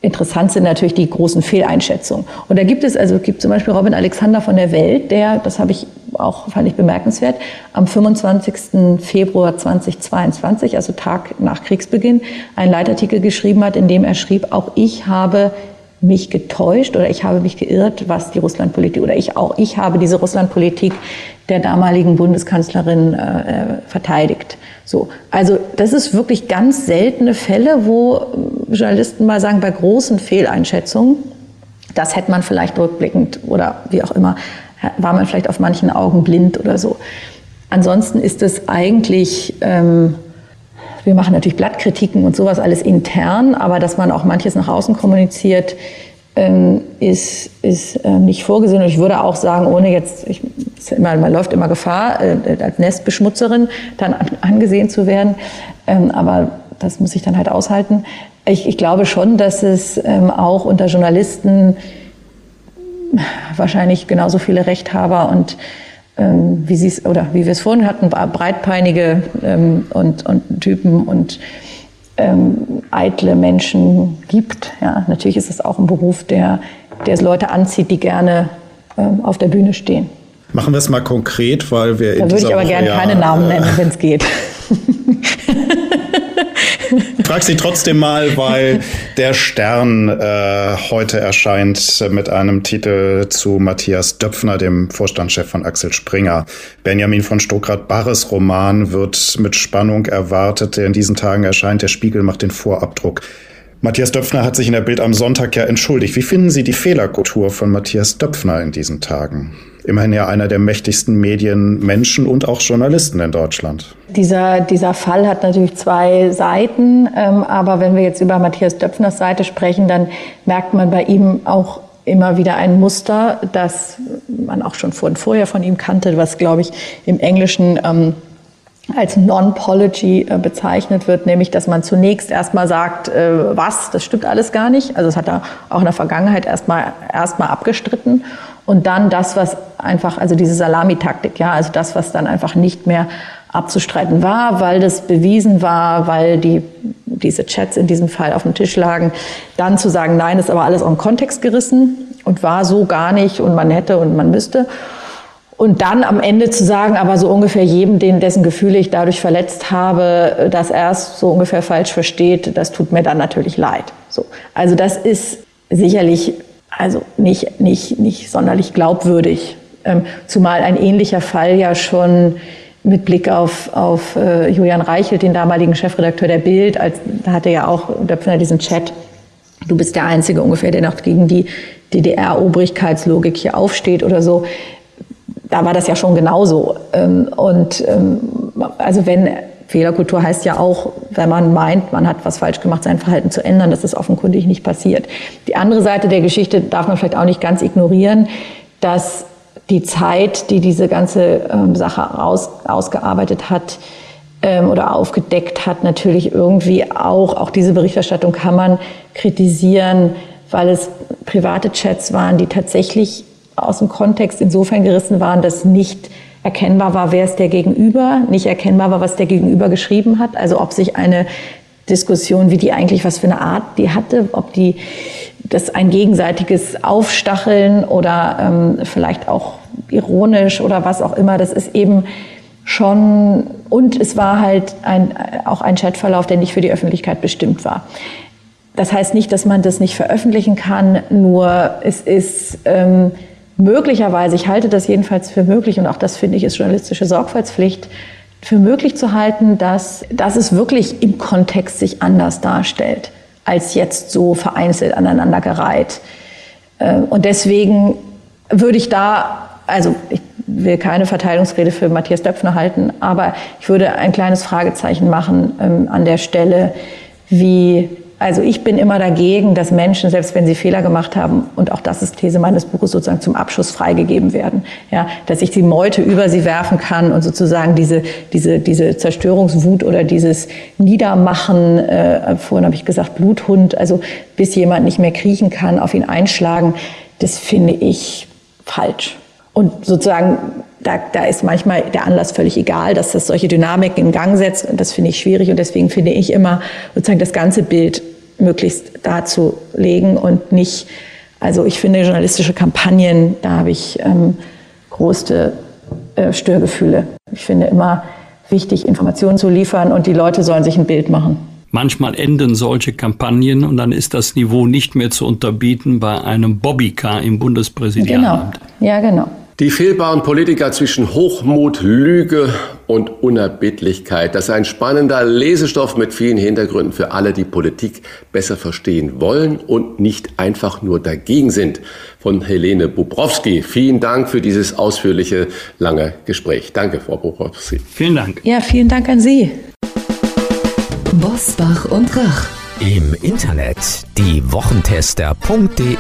Interessant sind natürlich die großen Fehleinschätzungen. Und da gibt es, also gibt zum Beispiel Robin Alexander von der Welt, der, das habe ich auch, fand ich bemerkenswert, am 25. Februar 2022, also Tag nach Kriegsbeginn, einen Leitartikel geschrieben hat, in dem er schrieb, auch ich habe mich getäuscht oder ich habe mich geirrt, was die Russlandpolitik oder ich auch, ich habe diese Russlandpolitik der damaligen Bundeskanzlerin äh, verteidigt. So, also das ist wirklich ganz seltene Fälle, wo Journalisten mal sagen, bei großen Fehleinschätzungen, das hätte man vielleicht rückblickend oder wie auch immer, war man vielleicht auf manchen Augen blind oder so. Ansonsten ist es eigentlich, ähm, wir machen natürlich Blattkritiken und sowas alles intern, aber dass man auch manches nach außen kommuniziert, ähm, ist, ist äh, nicht vorgesehen. Und ich würde auch sagen, ohne jetzt, ich, immer, man läuft immer Gefahr, äh, als Nestbeschmutzerin dann angesehen zu werden. Ähm, aber das muss ich dann halt aushalten. Ich, ich glaube schon, dass es ähm, auch unter Journalisten wahrscheinlich genauso viele Rechthaber und ähm, wie sie es oder wie wir es vorhin hatten, breitpeinige ähm, und, und Typen und ähm, eitle Menschen gibt. Ja, natürlich ist es auch ein Beruf, der, der Leute anzieht, die gerne ähm, auf der Bühne stehen. Machen wir es mal konkret, weil wir. Da würde ich aber gerne ja, keine Namen nennen, wenn es geht. [laughs] frage sie trotzdem mal, weil der Stern äh, heute erscheint mit einem Titel zu Matthias Döpfner, dem Vorstandschef von Axel Springer. Benjamin von Stuckrad-Barres Roman wird mit Spannung erwartet, der in diesen Tagen erscheint. Der Spiegel macht den Vorabdruck. Matthias Döpfner hat sich in der Bild am Sonntag ja entschuldigt. Wie finden Sie die Fehlerkultur von Matthias Döpfner in diesen Tagen? Immerhin ja einer der mächtigsten Medienmenschen und auch Journalisten in Deutschland. Dieser, dieser Fall hat natürlich zwei Seiten, ähm, aber wenn wir jetzt über Matthias Döpfners Seite sprechen, dann merkt man bei ihm auch immer wieder ein Muster, das man auch schon vorher von ihm kannte, was, glaube ich, im Englischen ähm, als Non-Pology äh, bezeichnet wird, nämlich dass man zunächst erstmal sagt, äh, was, das stimmt alles gar nicht. Also das hat er auch in der Vergangenheit erstmal erstmal abgestritten. Und dann das, was einfach, also diese Salamitaktik, ja, also das, was dann einfach nicht mehr abzustreiten war, weil das bewiesen war, weil die, diese Chats in diesem Fall auf dem Tisch lagen, dann zu sagen, nein, ist aber alles auch im Kontext gerissen und war so gar nicht und man hätte und man müsste. Und dann am Ende zu sagen, aber so ungefähr jedem, den, dessen Gefühle ich dadurch verletzt habe, dass er es so ungefähr falsch versteht, das tut mir dann natürlich leid. So. Also das ist sicherlich also nicht, nicht, nicht sonderlich glaubwürdig. Ähm, zumal ein ähnlicher Fall ja schon mit Blick auf, auf äh, Julian Reichelt, den damaligen Chefredakteur der Bild, als, da hatte ja auch Döpfner diesen Chat, du bist der Einzige ungefähr, der noch gegen die DDR-Obrigkeitslogik hier aufsteht oder so da war das ja schon genauso. Ähm, und ähm, also wenn Fehlerkultur heißt ja auch, wenn man meint, man hat was falsch gemacht, sein Verhalten zu ändern, das ist offenkundig nicht passiert. Die andere Seite der Geschichte darf man vielleicht auch nicht ganz ignorieren, dass die Zeit, die diese ganze ähm, Sache aus, ausgearbeitet hat oder aufgedeckt hat, natürlich irgendwie auch, auch diese Berichterstattung kann man kritisieren, weil es private Chats waren, die tatsächlich aus dem Kontext insofern gerissen waren, dass nicht erkennbar war, wer ist der Gegenüber, nicht erkennbar war, was der Gegenüber geschrieben hat, also ob sich eine Diskussion, wie die eigentlich, was für eine Art die hatte, ob die das ein gegenseitiges Aufstacheln oder ähm, vielleicht auch ironisch oder was auch immer, das ist eben schon, und es war halt ein, auch ein Chatverlauf, der nicht für die Öffentlichkeit bestimmt war. Das heißt nicht, dass man das nicht veröffentlichen kann, nur es ist ähm, möglicherweise, ich halte das jedenfalls für möglich und auch das finde ich ist journalistische Sorgfaltspflicht, für möglich zu halten, dass, dass es wirklich im Kontext sich anders darstellt, als jetzt so vereinzelt aneinandergereiht. Ähm, und deswegen würde ich da, also ich will keine Verteilungsrede für Matthias Döpfner halten, aber ich würde ein kleines Fragezeichen machen ähm, an der Stelle, wie also ich bin immer dagegen, dass Menschen, selbst wenn sie Fehler gemacht haben, und auch das ist These meines Buches, sozusagen zum Abschuss freigegeben werden. Ja, dass ich die Meute über sie werfen kann und sozusagen diese, diese, diese Zerstörungswut oder dieses Niedermachen, äh, vorhin habe ich gesagt, Bluthund, also bis jemand nicht mehr kriechen kann, auf ihn einschlagen, das finde ich falsch. Und sozusagen da, da ist manchmal der Anlass völlig egal, dass das solche Dynamiken in Gang setzt. Und das finde ich schwierig. Und deswegen finde ich immer sozusagen das ganze Bild möglichst darzulegen und nicht, also ich finde journalistische Kampagnen, da habe ich ähm, größte äh, Störgefühle. Ich finde immer wichtig, Informationen zu liefern und die Leute sollen sich ein Bild machen. Manchmal enden solche Kampagnen und dann ist das Niveau nicht mehr zu unterbieten bei einem Bobbycar im Bundespräsidialamt. Genau. Ja, genau. Die fehlbaren Politiker zwischen Hochmut, Lüge und Unerbittlichkeit. Das ist ein spannender Lesestoff mit vielen Hintergründen für alle, die Politik besser verstehen wollen und nicht einfach nur dagegen sind. Von Helene Bubrowski. Vielen Dank für dieses ausführliche, lange Gespräch. Danke, Frau Bubrowski. Vielen Dank. Ja, vielen Dank an Sie. Bosbach und Rach. Im Internet diewochentester.de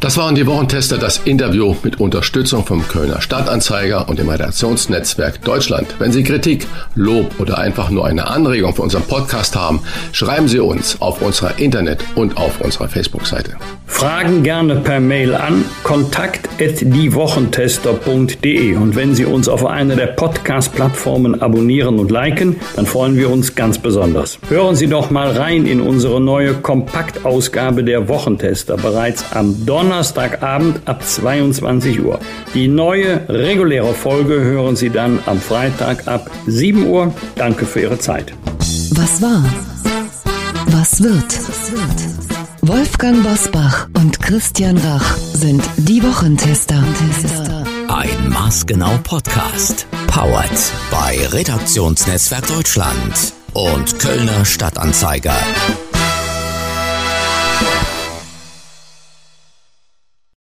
Das waren die Wochentester, das Interview mit Unterstützung vom Kölner Stadtanzeiger und dem Redaktionsnetzwerk Deutschland. Wenn Sie Kritik, Lob oder einfach nur eine Anregung für unseren Podcast haben, schreiben Sie uns auf unserer Internet- und auf unserer Facebook-Seite. Fragen gerne per Mail an kontakt@diewochentester.de und wenn Sie uns auf einer der Podcast-Plattformen abonnieren und liken, dann freuen wir uns ganz besonders. Hören Sie doch mal rein in unsere neue Kompaktausgabe der Wochentester bereits am Donnerstagabend ab 22 Uhr. Die neue reguläre Folge hören Sie dann am Freitag ab 7 Uhr. Danke für Ihre Zeit. Was war? Was wird? Wolfgang Bosbach und Christian Rach sind die Wochentester. Ein maßgenau Podcast. Powered bei Redaktionsnetzwerk Deutschland und Kölner Stadtanzeiger.